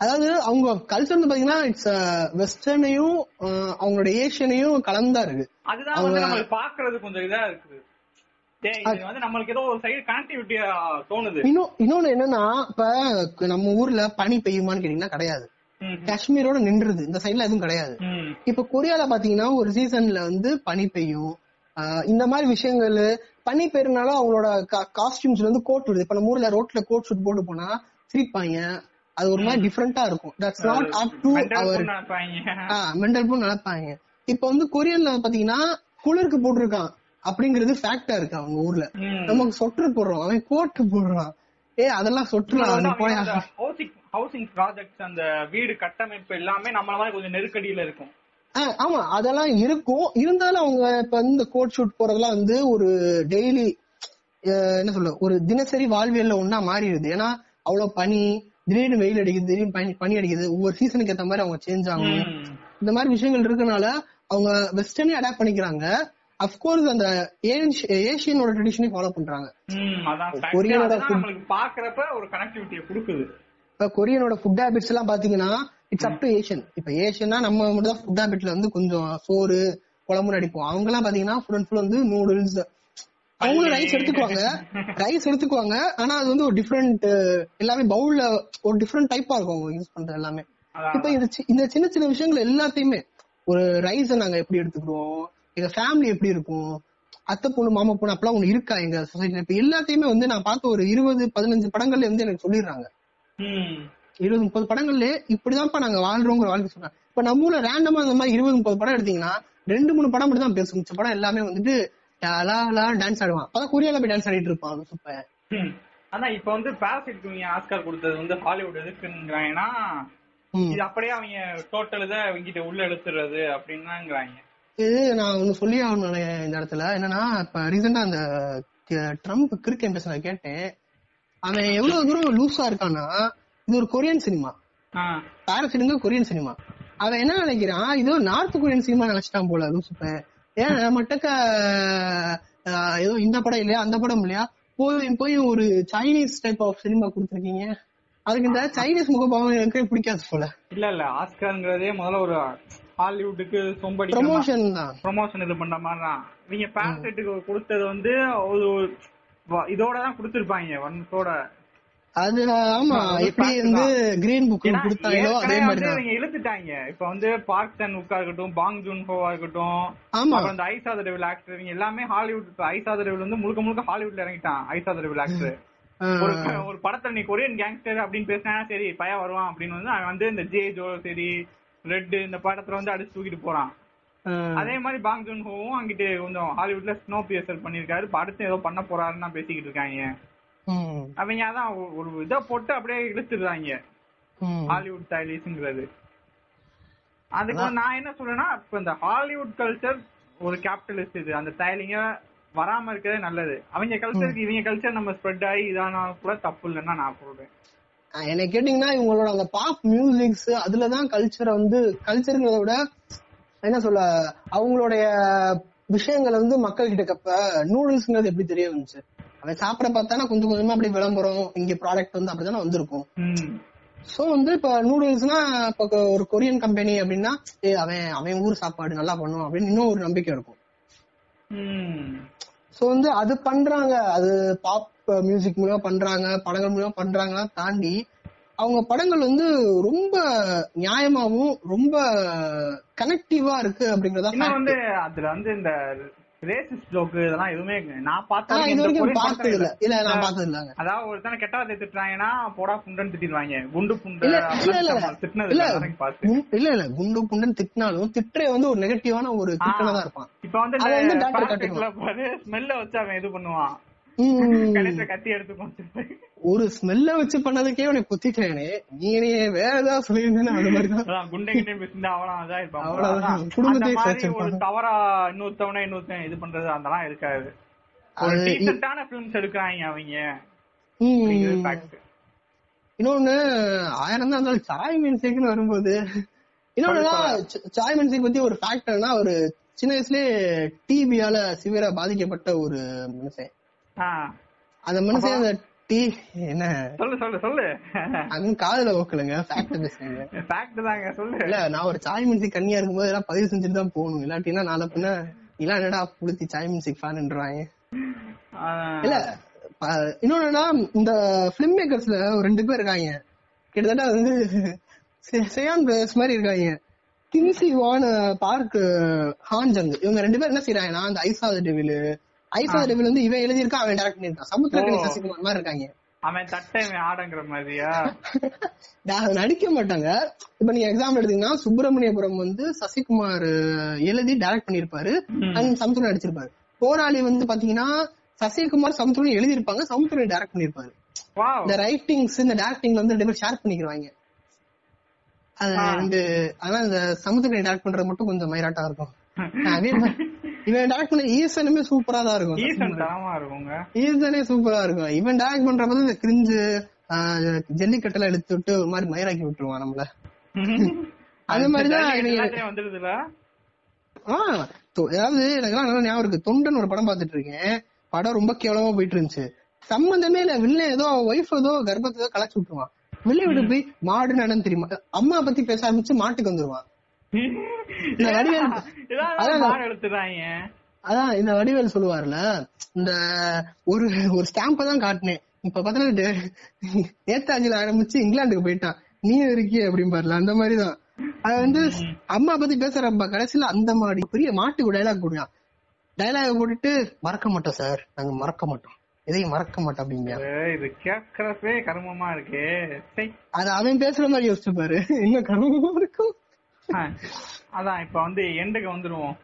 அதாவது அவங்க கல்ச்சர் வந்து பாத்தீங்கன்னா இட்ஸ் வெஸ்டர்னையும் அவங்களோட ஏஷியனையும் கலந்தா இருக்கு. அதுதான் வந்து நம்மளுக்கு பாக்குறது கொஞ்சம் இதா இருக்குது. இன்னொன்னு என்னன்னா இப்ப நம்ம ஊர்ல பனி பெய்யுமான்னு கேட்டீங்கன்னா கிடையாது. காஷ்மீரோட நின்றுது. இந்த சைடுல எதுவும் கிடையாது. இப்ப கொரியால பாத்தீங்கன்னா ஒரு சீசன்ல வந்து பனி பெய்யும். இந்த மாதிரி விஷயங்கள் பனி பெய்யறதுனால அவங்களோட காஸ்டியூம்ஸ்ல வந்து கோட் விடுது. இப்ப நம்ம ஊர்ல ரோட்ல கோட் ஷூட் போட்டு போனா சிரிப்பாங்க. அது ஒரு மாதிரி டிஃப்ரெண்டா இருக்கும். That's not up to our. Mental நினைப்பாங்க. இப்ப வந்து கொரியன்ல பாத்தீங்கன்னா குளிருக்கு போட்டிருக்கான். அப்படிங்கிறது ஃபேக்டா இருக்கு அவங்க ஊர்ல. நமக்கு சொட்டர் போடுறோம். அவன் கோட்டு போடுறான். ஏ அதெல்லாம் சொட்டுலாம் அந்த ஹவுசிங் ப்ராஜெக்ட்ஸ் அந்த வீடு கட்டமைப்பு எல்லாமே நம்மள மாதிரி கொஞ்சம் நெருக்கடியில இருக்கும். ஆமா அதெல்லாம் இருக்கும். இருந்தாலும் அவங்க இப்ப இந்த கோட் ஷூட் போறதெல்லாம் வந்து ஒரு டெய்லி என்ன சொல்ல ஒரு தினசரி வாழ்வியல்ல ஒண்ணா மாறிடுது. ஏன்னா அவ்வளவு பனி திடீர்னு வெயில் அடிக்குது திடீர்னு பனி பனி அடிக்குது. ஒவ்வொரு சீசனுக்கு ஏத்த மாதிரி அவங்க சேஞ்ச் ஆகும். இந்த மாதிரி விஷயங்கள் இருக்கனால அவங்க வெஸ்டர்னே அடாப்ட் பண்ணிக்கிறாங்க. அப்கோர்ஸ் அந்த ஏஷ்- ஏஷியனோட ட்ரெடிஷனையும் ஃபாலோ பண்றாங்க. கொரியனோட பாக்குறப்ப ஒரு கனெக்டிவிட்டியை கொடுக்குது இப்ப கொரியனோட ஃபுட் ஹேபிட்ஸ் எல்லாம் பாத்தீங்கன்னா இட்ஸ் அப் டு ஏஷியன் இப்ப ஏஷியன்னா நம்ம மட்டும் தான் ஃபுட் ஹேபிட்ல வந்து கொஞ்சம் சோறு குழம்பு அடிப்போம் அவங்க எல்லாம் பாத்தீங்கன்னா ஃபுல் அண்ட் ஃபுல் வந்து நூடுல்ஸ் அவங்களும் ரைஸ் எடுத்துக்குவாங்க ரைஸ் எடுத்துக்குவாங்க ஆனா அது வந்து ஒரு டிஃப்ரெண்ட் எல்லாமே பவுல்ல ஒரு டிஃப்ரெண்ட் டைப்பா இருக்கும் அவங்க யூஸ் பண்றது எல்லாமே. இப்ப இந்த சின்ன சின்ன விஷயங்கள் எல்லாத்தையுமே ஒரு ரைஸ் நாங்க எப்படி எடுத்துக்கிறோம் எங்க ஃபேமிலி எப்படி இருக்கும்? அத்தை பொண்ணு மாமா பொண்ணு அப்பெல்லாம் ஒண்ணு இருக்கா எங்க சொசைட்டில இப்ப எல்லாத்தையுமே வந்து நான் பார்த்த ஒரு இருபது பதினஞ்சு படங்கள்ல வந்து எனக்கு சொல்லிடுறாங்க. இருபது முப்பது படங்கள்ல இப்படிதான்ப்பா நாங்க வாழ்றோங்கிற வாழ்க்கை சொல்றாங்க இப்ப நம்ம ஊர்ல ரேண்டமா இந்த மாதிரி இருபது முப்பது படம் எடுத்தீங்கன்னா ரெண்டு மூணு படம் மட்டும் தான் பேசும். மிச்ச படம் எல்லாமே வந்துட்டு டான்ஸ் ஆடுவான். அப்பதான் கொரியால போய் டான்ஸ் ஆடிட்டு இருப்பான் சூப்பர். அதான் இப்ப வந்து பாராசைட் இவங்க ஆஸ்கார் கொடுத்தது வந்து ஹாலிவுட் எதுக்குங்கிறாங்கன்னா இது அப்படியே அவங்க டோட்டல் இதை உள்ள எடுத்துறது அப்படின்னாங்கிறாங்க இது நான் ஒண்ணு சொல்லி ஆகணும் இந்த இடத்துல. என்னன்னா இப்ப ரீசெண்டா அந்த ட்ரம்ப் கிரிக்கெட் பேச கேட்டேன். அவன் எவ்வளவு தூரம் லூஸா இருக்கான்னா இது ஒரு கொரியன் சினிமா பாரசிடுங்க கொரியன் சினிமா அவன் என்ன நினைக்கிறான்? இது நார்த் கொரியன் சினிமா நினைச்சிட்டான் போல லூசுப்ப ஏன் மட்டுக்க ஏதோ இந்த படம் இல்லையா அந்த படம் இல்லையா? போய் போய் ஒரு சைனீஸ் டைப் ஆஃப் சினிமா கொடுத்துருக்கீங்க. அதுக்கு இந்த சைனீஸ் முகபாவம் எனக்கு பிடிக்காது போல. இல்ல இல்ல ஆஸ்கர்ங்கிறதே முதல்ல ஒரு ஹாலிவுட்டுக்கு சொம்படி ப்ரமோஷன் தான். ப்ரமோஷன் இது பண்ற மாதிரி தான். நீங்க பேரசைட்டுக்கு கொடுத்தது வந்து ஒரு இதோட தான் கொடுத்திருப்பாங்க வன்சோட. அது ஆமா எப்படி வந்து கிரீன் புக் கொடுத்தாங்களோ அதே மாதிரி தான். இழுத்துட்டாங்க. இப்ப வந்து பார்க் சன் உக்கா இருக்கட்டும் பாங் ஜூன் ஹோவா இருக்கட்டும் ஆமா. அந்த ஐசா த டெவில் ஆக்டர் இவங்க எல்லாமே ஹாலிவுட் ஐசா த டெவில் வந்து முழுக்க முழுக்க ஹாலிவுட்ல இறங்கிட்டான் ஐசா த டெவில் ஆக்டர் ஒரு ஒரு படத்துல நீ கொரியன் கேங்ஸ்டர் அப்படின்னு பேசினா சரி பையன் வருவான் அப்படின்னு வந்து அவன் வந்து இந்த ஜே ஜோ சரி ரெட் இந்த படத்துல வந்து அடிச்சு தூக்கிட்டு போறான். அதே மாதிரி பாங் ஜூன் ஹோவும் அங்கிட்டு கொஞ்சம் ஹாலிவுட்ல ஸ்னோ பியர்சர் பண்ணிருக்காரு அடுத்து ஏதோ பண்ண போறாருன்னு பேசிக்கிட்டு இருக்காங்க. அவங்க அதான் ஒரு இதை போட்டு அப்படியே இழுத்துடுறாங்க. ஹாலிவுட் ஸ்டைலிஷ்ங்கிறது அதுக்கு நான் என்ன சொல்றேன்னா இப்ப இந்த ஹாலிவுட் கல்ச்சர் ஒரு கேபிட்டலிஸ்ட் இது. அந்த ஸ்டைலிங்க வராம இருக்கிறதே நல்லது. அவங்க கல்ச்சருக்கு இவங்க கல்ச்சர் நம்ம ஸ்ப்ரெட் ஆகி இதானா கூட தப்பு இல்லைன்னா நான் சொல்றேன். என்ன கேட்டீங்கன்னா இவங்களோட அந்த பாப் மியூசிக்ஸ் அதுலதான் கல்ச்சரை வந்து கல்ச்சருங்கிறத விட என்ன சொல்ல அவங்களுடைய விஷயங்கள் வந்து மக்கள் கிட்ட கப்ப நூடுல்ஸ்ங்கிறது எப்படி தெரிய வந்துச்சு? அவன் சாப்பிட பார்த்தானா கொஞ்சம் கொஞ்சமா அப்படி விளம்பரம் இங்க ப்ராடக்ட் வந்து அப்படித்தானே வந்திருக்கும். சோ வந்து இப்ப நூடுல்ஸ்னா இப்ப ஒரு கொரியன் கம்பெனி அப்படின்னா ஏ அவன் அவன் ஊர் சாப்பாடு நல்லா பண்ணும் அப்படின்னு இன்னும் ஒரு நம்பிக்கை இருக்கும். சோ வந்து அது பண்றாங்க. அது பாப் மியூசிக் மூலமா பண்றாங்க படங்கள் மூலமா பண்றாங்கன்னா தாண்டி அவங்க படங்கள் வந்து ரொம்ப நியாயமாவும் ரொம்ப கனெக்டிவா இருக்கு அப்படிங்கறத வந்து அதுல வந்து இந்த ரேசிஸ்ட் ஜோக் இதெல்லாம் எதுவுமே நான் பார்த்தது இது வரைக்கும் பார்த்தது இல்ல. இல்ல. நான் பார்த்தது இல்ல அதாவது ஒருத்தன கெட்ட வார்த்தை திட்டுறாங்கன்னா போடா புண்டன் திட்டிடுவாங்க. குண்டு புண்டு இல்ல இல்ல இல்ல. குண்டு புண்டன் திட்டினாலும் திட்டுறே வந்து ஒரு நெகட்டிவான ஒரு திட்டனா தான் இருப்பான். இப்ப வந்து ஸ்மெல்ல வச்சு அவன் இது பண்ணுவான். ஒரு ஸ்மெல்ல வச்சு பண்ணதுக்கே உனக்கு குத்திட்டேனே. நீ வேற ஏதாவது சொல்லியிருந்தேன் அது மாதிரிதான். குண்டை அவ்வளவுதான் குடும்பத்தை ஒரு தவறா இன்னொருத்தவன இன்னொருத்தன் இது பண்றது அதெல்லாம் இருக்காது. ஒரு டீசென்டான பிலிம்ஸ் எடுக்கிறாங்க அவங்க. இன்னொன்னு ஆயிரம் தான் இருந்தாலும் சாய் மின்சேக்குன்னு வரும்போது இன்னொன்னு சாய் மின்சேக் பத்தி ஒரு ஃபேக்டர்னா ஒரு சின்ன வயசுலயே டிபியால சிவியரா பாதிக்கப்பட்ட ஒரு மனுஷன். அந்த மனுஷன் அந்த டீ என்ன? சொல்லு சொல்லு சொல்லு. அது காதுல ஓக்கலுங்க ஃபேக்ட் பேசுங்க ஃபேக்ட் தாங்க சொல்லு. இல்ல நான் ஒரு சாய் மியூசிக் கண்ணியா இருக்கும்போது எல்லாம் பதிவு செஞ்சுட்டு தான் போகணும். இல்லாட்டினா நாளை பின்ன இல்ல என்னடா புளுத்தி சாய் மியூசிக் ஃபேன்ன்றாங்க. இல்ல இன்னொன்னா இந்த பிலிம் மேக்கர்ஸ்ல ரெண்டு பேர் இருக்காங்க. கிட்டத்தட்ட வந்து சேயான் பிரதர்ஸ் மாதிரி இருக்காங்க. கிம்சி வான் பார்க் ஹான்ஜங் இவங்க ரெண்டு பேரும் என்ன செய்யறாங்கன்னா அந்த ஐசா டெவில் ஐசா டெவில் வந்து இவன் எழுதியிருக்கான் அவன் டைரக்ட் பண்ணிருக்கான் சமுத்திரக்கணி சசிகுமார் மாதிரி இருக்காங்க. அவன் தட்டை ஆடங்கிற மாதிரியா? [laughs] நடிக்க மாட்டாங்க. இப்ப நீங்க எக்ஸாம்பிள் எடுத்தீங்கன்னா சுப்பிரமணியபுரம் வந்து சசிகுமார் எழுதி டைரக்ட் பண்ணிருப்பாரு அண்ட் சமுத்திரம் நடிச்சிருப்பாரு. போராளி வந்து பாத்தீங்கன்னா சசிகுமார் சமுத்திரம் எழுதியிருப்பாங்க. சமுத்திரம் டைரக்ட் பண்ணிருப்பாரு இந்த ரைட்டிங்ஸ் இந்த டேரக்டிங்ல வந்து ரெண்டு பேர் ஷேர் பண்ணிக்கிறாங்க அது ரெண்டு ஆனா இந்த சமுத்திரம் டைரக்ட் பண்றது மட்டும் கொஞ்சம் மயிராட்டா இருக்கும். [laughs] இவன் டைரக்ட் பண்ண ஈசனுமே சூப்பரா தான் இருக்கும். ஈசனே சூப்பரா இருக்கும். இவன் டைரக்ட் பண்றப்ப இந்த கிரிஞ்சு ஜல்லிக்கட்டெல்லாம் எடுத்து விட்டு ஒரு மாதிரி மயிராக்கி விட்டுருவான் நம்மள. அந்த மாதிரிதான் ஆஹ் அதாவது எனக்கெல்லாம் நல்லா ஞாபகம் இருக்கு. தொண்டன் ஒரு படம் பாத்துட்டு இருக்கேன் படம் ரொம்ப கேவலமா போயிட்டு இருந்துச்சு சம்பந்தமே இல்ல. வில்ல ஏதோ ஒய்ஃப் ஏதோ கர்ப்பத்தை ஏதோ களைச்சு விட்டுருவான் வெளிய விட்டு போய் மாடு நடன்னு தெரியுமா? அம்மா பத்தி பேச ஆரம்பிச்சு மாட்டுக்கு வந்துருவான். இந்த வடிவேல் அதான் இந்த வடிவேல் சொல்லுவார்ல இந்த ஒரு ஒரு ஸ்டாம்ப தான் காட்டினேன். இப்ப பாத்தீங்கன்னா நேதாஜில ஆரம்பிச்சு இங்கிலாந்துக்கு போயிட்டான். நீ இருக்கிய அப்படின்னு பாருல அந்த மாதிரிதான். அது வந்து அம்மா பத்தி பேசுறப்ப கடைசியில அந்த மாதிரி பெரிய மாட்டுக்கு டைலாக் போடுவான். டைலாக் போட்டுட்டு மறக்க மாட்டோம் சார் நாங்க மறக்க மாட்டோம். எதையும் மறக்க மாட்டோம் அப்படிங்க இது கேட்கறப்பே கர்மமா இருக்கே. அது அவன் பேசுற மாதிரி யோசிச்சு பாரு. [laughs] இன்னும் கர்மமா இருக்கும்? அதான் இப்ப வந்து எண்டுக்கு வந்துருவோம்.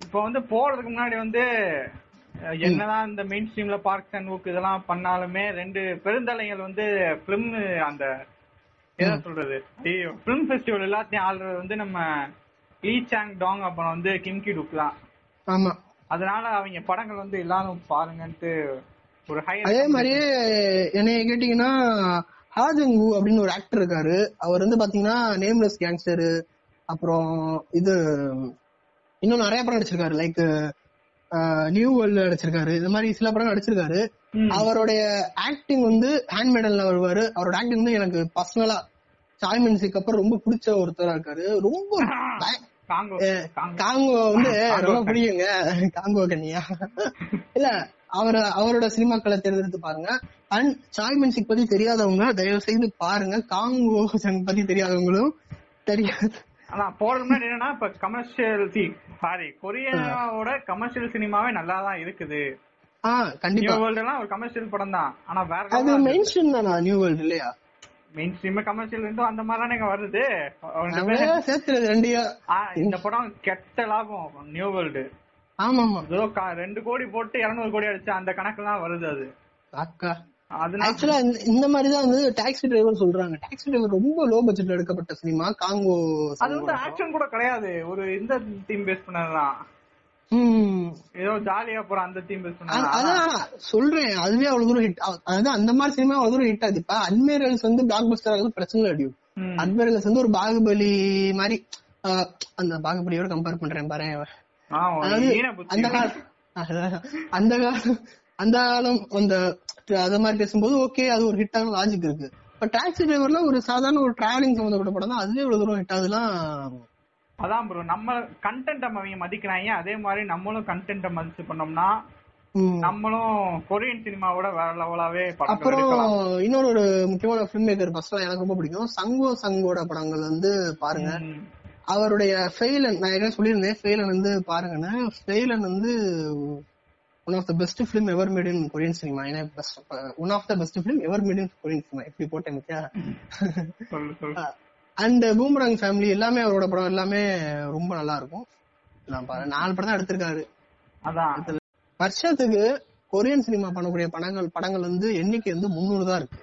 இப்ப வந்து போறதுக்கு முன்னாடி வந்து என்னதான் இந்த மெயின் ஸ்ட்ரீம்ல பார்க்ஸ் அண்ட் ஒர்க் இதெல்லாம் பண்ணாலுமே ரெண்டு பெருந்தலைகள் வந்து பிலிம் அந்த என்ன சொல்றது? பிலிம் ஃபெஸ்டிவல் எல்லாத்தையும் ஆள்றது வந்து நம்ம லீ சாங் டாங் அப்புறம் வந்து கிம்கி டுக் தான். ஆமா. அதனால அவங்க படங்கள் வந்து எல்லாரும் பாருங்கன்ட்டு ஒரு ஹை அதே மாதிரியே என்னைய கேட்டீங்கன்னா ஹாஜங்கு அப்படின்னு ஒரு ஆக்டர் இருக்காரு. அவர் வந்து பாத்தீங்கன்னா நேம்லெஸ் கேங்ஸ்டர் அப்புறம் இது இன்னும் நிறைய படம் நடிச்சிருக்காரு. லைக் நியூ வேர்ல்டு நடிச்சிருக்காரு. இந்த மாதிரி சில படம் நடிச்சிருக்காரு. அவருடைய ஆக்டிங் வந்து ஹேண்ட் மெடல்ல வருவாரு. அவரோட ஆக்டிங் வந்து எனக்கு பர்சனலா சாய் மின்சிக்கு அப்புறம் ரொம்ப பிடிச்ச ஒருத்தரா இருக்காரு. ரொம்ப காங்கோ காங்கோ வந்து ரொம்ப பிடிக்குங்க. காங்கோ கன்னியா இல்ல அவர அவரோட சினிமாக்களை தேர்ந்தெடுத்து பாருங்க. அண்ட் சாய் மின்சிக் பத்தி தெரியாதவங்க தயவு செய்து பாருங்க. காங்கோ சங் பத்தி தெரியாதவங்களும் தெரியாது. ஆனா போறது முன்னாடி என்னன்னா இப்ப கமர்ஷியல் சி சாரி கொரியாவோட கமர்ஷியல் சினிமாவே நல்லா தான் இருக்குது. ஆ கண்டிப்பா. நியூ வேர்ல்டு எல்லாம் ஒரு கமர்ஷியல் படம் தான் ஆனா வேற அது மெயின் ஸ்ட்ரீம் தானா நியூ வேர்ல்டு இல்லையா? மெயின் ஸ்ட்ரீம் கமர்ஷியல் இருந்தும் அந்த மாதிரி தானே வருது. சேர்த்துறது ரெண்டையா இந்த படம் கெட்ட லாபம் நியூ வேர்ல்டு ஆமா ஆமா ஏதோ ரெண்டு கோடி போட்டு இருநூறு கோடி அடிச்சு அந்த கணக்குல தான் வருது அது. அக்கா. ஆக்சுவலா இந்த மாதிரி தான் வந்து டாக்ஸி டிரைவர் சொல்றாங்க. டாக்ஸி டிரைவர் ரொம்ப லோ பட்ஜெட்ல எடுக்கப்பட்ட சினிமா காங்கோ அது வந்து ஆக்ஷன் கூட கிடையாது. ஒரு இந்த தீம் பேஸ் பண்ணதுதான் ம். ஏதோ ஜாலியா போற அந்த தீம் பேஸ் பண்ணது அதான் சொல்றேன். அதுவே அவ்வளவு தூரம் ஹிட் அதாவது அந்த மாதிரி சினிமா அவ்வளவு தூரம் ஹிட் ஆகுது. இப்ப அட்மிரல்ஸ் வந்து பிளாக் பஸ்டர் ஆகுது பிரச்சனை அடியும். அட்மிரல்ஸ் வந்து ஒரு பாகுபலி மாதிரி அந்த பாகுபலியோட கம்பேர் பண்றேன் பாரு அந்த அந்த காலம் அந்த காலம் அந்த அத மாதிரி பேசும்போது ஓகே அது ஒரு ஹிட் ஆன லாஜிக் இருக்கு. இப்ப டாக்ஸி டிரைவர்ல ஒரு சாதாரண ஒரு டிராவலிங் சம்பந்தப்பட்ட படம் தான் அதுவே இவ்வளவு தூரம் ஹிட் ஆகுதுலாம். அதான் ப்ரோ நம்ம கண்டென்ட் அவங்க மதிக்கிறாங்க. அதே மாதிரி நம்மளும் கண்டென்ட்ட மதிச்சு பண்ணோம்னா. நம்மளும் கொரியன் சினிமாவோட வேற லெவலாவே அப்புறம் இன்னொரு ஒரு முக்கியமான ஃபிலிம் மேக்கர் ஃபர்ஸ்ட் எனக்கு ரொம்ப பிடிக்கும். சங்கோ சங்கோட படங்கள் வந்து பாருங்க. அவருடைய ஃபெயிலன் நான் என்ன சொல்லியிருந்தேன் ஃபெயிலன் வந்து பாருங்கன்னு ஃபெயிலன் வந்து one of the best film ever made in Korean cinema ஏன்னா best one of the best film ever made in Korean cinema இப்படி போட்டேன் சொல்லு அண்ட் பூமராங் ஃபேமிலி எல்லாமே அவரோட படம் எல்லாமே ரொம்ப நல்லா இருக்கும். நான் பாரு நாலு படம் தான் எடுத்திருக்காரு. அதான். வருஷத்துக்கு கொரியன் சினிமா பண்ணக்கூடிய படங்கள் படங்கள் வந்து எண்ணிக்கை வந்து முந்நூறு தான் இருக்கு.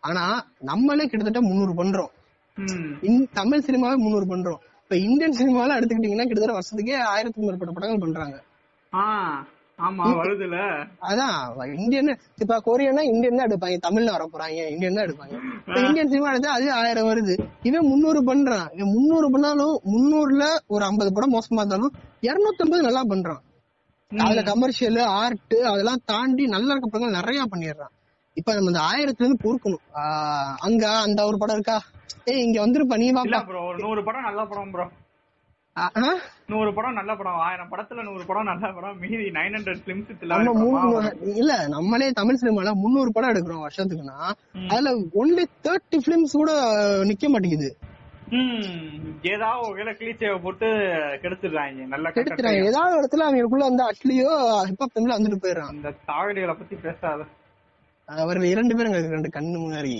ஆனா நம்மளே கிட்டத்தட்ட முந்நூறு பண்றோம். தமிழ் சினிமாவே முந்நூறு பண்றோம். இப்ப இந்தியன் சினிமால எடுத்துக்கிட்டீங்கன்னா கிட்டத்தட்ட வருஷத்துக்கே ஆயிரத்துக்கு மேற்பட்ட படங்கள் பண்றாங்க. அதான் இந்தியன் இப்ப கொரியனா இந்தியன் தான் எடுப்பாங்க தமிழ்ல வர போறாங்க இந்தியன் தான் எடுப்பாங்க இந்தியன் சினிமா எடுத்தா அது ஆயிரம் வருது. இவன் முந்நூறு பண்றான். இவன் முந்நூறு பண்ணாலும் முந்நூறுல ஒரு ஐம்பது படம் மோசமா இருந்தாலும் இருநூத்தி நல்லா பண்றான். அதுல கமர்ஷியல் ஆர்ட் அதெல்லாம் தாண்டி நல்லா இருக்க படங்கள் நிறைய பண்ணிடுறான். இப்ப நம்ம இந்த ஆயிரத்துல இருந்து பொறுக்கணும். அங்க அந்த ஒரு படம் இருக்கா? ஏய் இங்க வந்துருப்பா நீ வாப்பா. ப்ரோ நூறு படம் நல்ல படம் ப்ரோ? நூறு படம் நல்ல படம் ஆயிரம் படத்துல நூறு படம் நல்ல படம் மீதி நைன் ஹண்ட்ரட் பிலிம்ஸ் இல்ல நம்மளே தமிழ் சினிமால முந்நூறு படம் எடுக்கிறோம் வருஷத்துக்குன்னா அதுல ஒன்லி தேர்ட்டி பிலிம்ஸ் கூட நிக்க மாட்டேங்குது. ஏதாவது ஒரு வேலை கிளீச்சேவை போட்டு கெடுத்துடுறாங்க நல்ல content. ஏதாவது இடத்துல அவங்களுக்குள்ள வந்து அட்லியோ ஹிப்ஹாப் தமிழ்ல வந்துட்டு போயிடுறான். அந்த தாவடிகளை பத்தி பேசாத. அவர்கள் இரண்டு பேரும் எங்களுக்கு ரெண்டு கண்ணு முன்னாடி.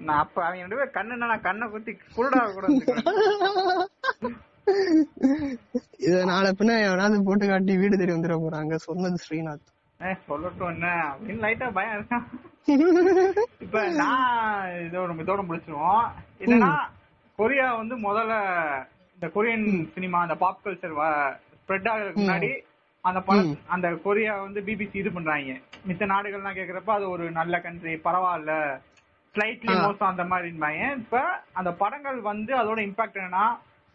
நான் அப்ப அவங்க ரெண்டு பேரும் கண்ணுன்னா நான் கண்ணை குத்தி குருடா கூட. இத நாளை பின்ன எவனாவது போட்டு காட்டி வீடு தேடி வந்துட போறாங்க. சொன்னது ஸ்ரீநாத். சொல்லட்டும் என்ன? அப்படின்னு லைட்டா பயம் இருக்கான் இப்ப [laughs] நான் இதோட இதோட முடிச்சிருவோம். என்னன்னா கொரியா வந்து முதல்ல இந்த கொரியன் சினிமா அந்த பாப் கல்ச்சர் ஸ்ப்ரெட் ஆகிறதுக்கு முன்னாடி அந்த படம் அந்த கொரியா வந்து பிபிசி இது பண்றாங்க. மித்த நாடுகள்லாம் கேக்குறப்ப அது ஒரு நல்ல கண்ட்ரி பரவாயில்ல. ஸ்லைட்லி மோசம் அந்த மாதிரி இருந்தாங்க இப்ப அந்த படங்கள் வந்து அதோட இம்பாக்ட் என்னன்னா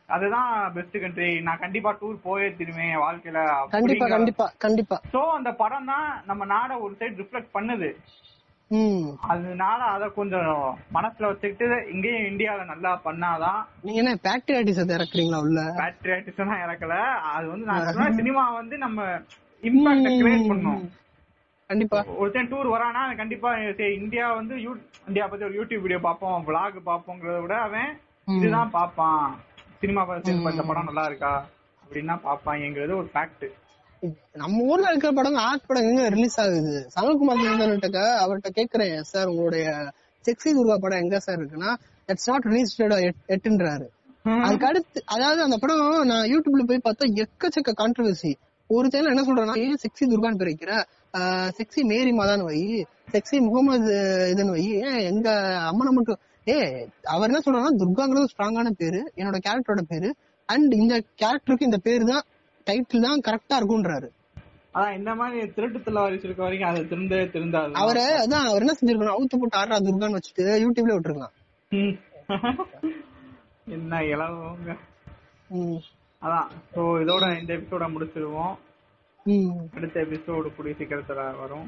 அதுதான் பெஸ்ட் கண்ட்ரி நான் கண்டிப்பா டூர் போயே திருவேன் வாழ்க்கையில. கண்டிப்பா கண்டிப்பா கண்டிப்பா. சோ அந்த படம் தான் நம்ம நாட ஒரு சைடு ரிஃப்ளெக்ட் பண்ணுது. அதனால அத கொஞ்சம் மனசுல வச்சுக்கிட்டு இங்கேயும் இந்தியால நல்லா பண்ணாதான் நீங்க என்ன பேக்டீரியாட்டிஸ் இறக்குறீங்களா உள்ள? பேட்ரியாட்டிசம் இறக்கல. அது வந்து நான் சினிமா வந்து நம்ம இம்பாக்ட கிரியேட் பண்ணும். கண்டிப்பா. ஒருத்தன் டூர் வரானா அவன் கண்டிப்பா இந்தியா வந்து இந்தியா பத்தி ஒரு யூடியூப் வீடியோ பார்ப்போம் vlog பார்ப்போங்கிறத விட அவன் இதுதான் பார்ப்பான். சினிமா பத்தி இந்த படம் நல்லா இருக்கா? அப்படின்னா பார்ப்பாங்கிறது ஒரு ஃபேக்ட் நம்ம ஊர்ல இருக்கிற படம் ஆர்ட் படம் எங்க ரிலீஸ் ஆகுது? சனல்குமார் கிட்ட அவர்கிட்ட கேக்குறேன் சார் உங்களுடைய செக்ஸி துர்கா படம் எங்க சார் இருக்குன்னா இட்ஸ் நாட் ரிலீஸ்டட் எட்டுன்றாரு. அதுக்கு அடுத்து அதாவது அந்த படம் நான் யூடியூப்ல போய் பார்த்தா எக்கச்சக்க கான்ட்ரவர்சி ஒரு சேனல் என்ன சொல்றான்னா ஏன் செக்ஸி துர்கான்னு பேர் வைக்கிற செக்ஸி மேரி மாதான் வை செக்ஸி முகமது இதுன்னு வை. ஏன் எங்க அம்மனை மட்டும் ஏ அவர் என்ன சொல்றாருன்னா துர்காங்கிறது ஸ்ட்ராங்கான பேரு என்னோட கேரக்டரோட பேரு. அண்ட் இந்த கேரக்டருக்கு இந்த பேரு தான் டைட்டில் தான் கரெக்டா இருக்கும்ன்றாரு அதான் இந்த மாதிரி திருட்டுத்துல வாரிசு இருக்க வரைக்கும் அது திருந்தே திருந்தாது அவரை அதான் அவர் என்ன செஞ்சிருக்கணும் அவுத்து போட்டு ஆடுறா துர்கான்னு வச்சுட்டு யூடியூப்ல விட்டுருக்கலாம். என்ன இளவங்க. அதான் சோ இதோட இந்த எபிசோட முடிச்சிருவோம். அடுத்த எபிசோடு கூடிய சீக்கிரத்துல வரும்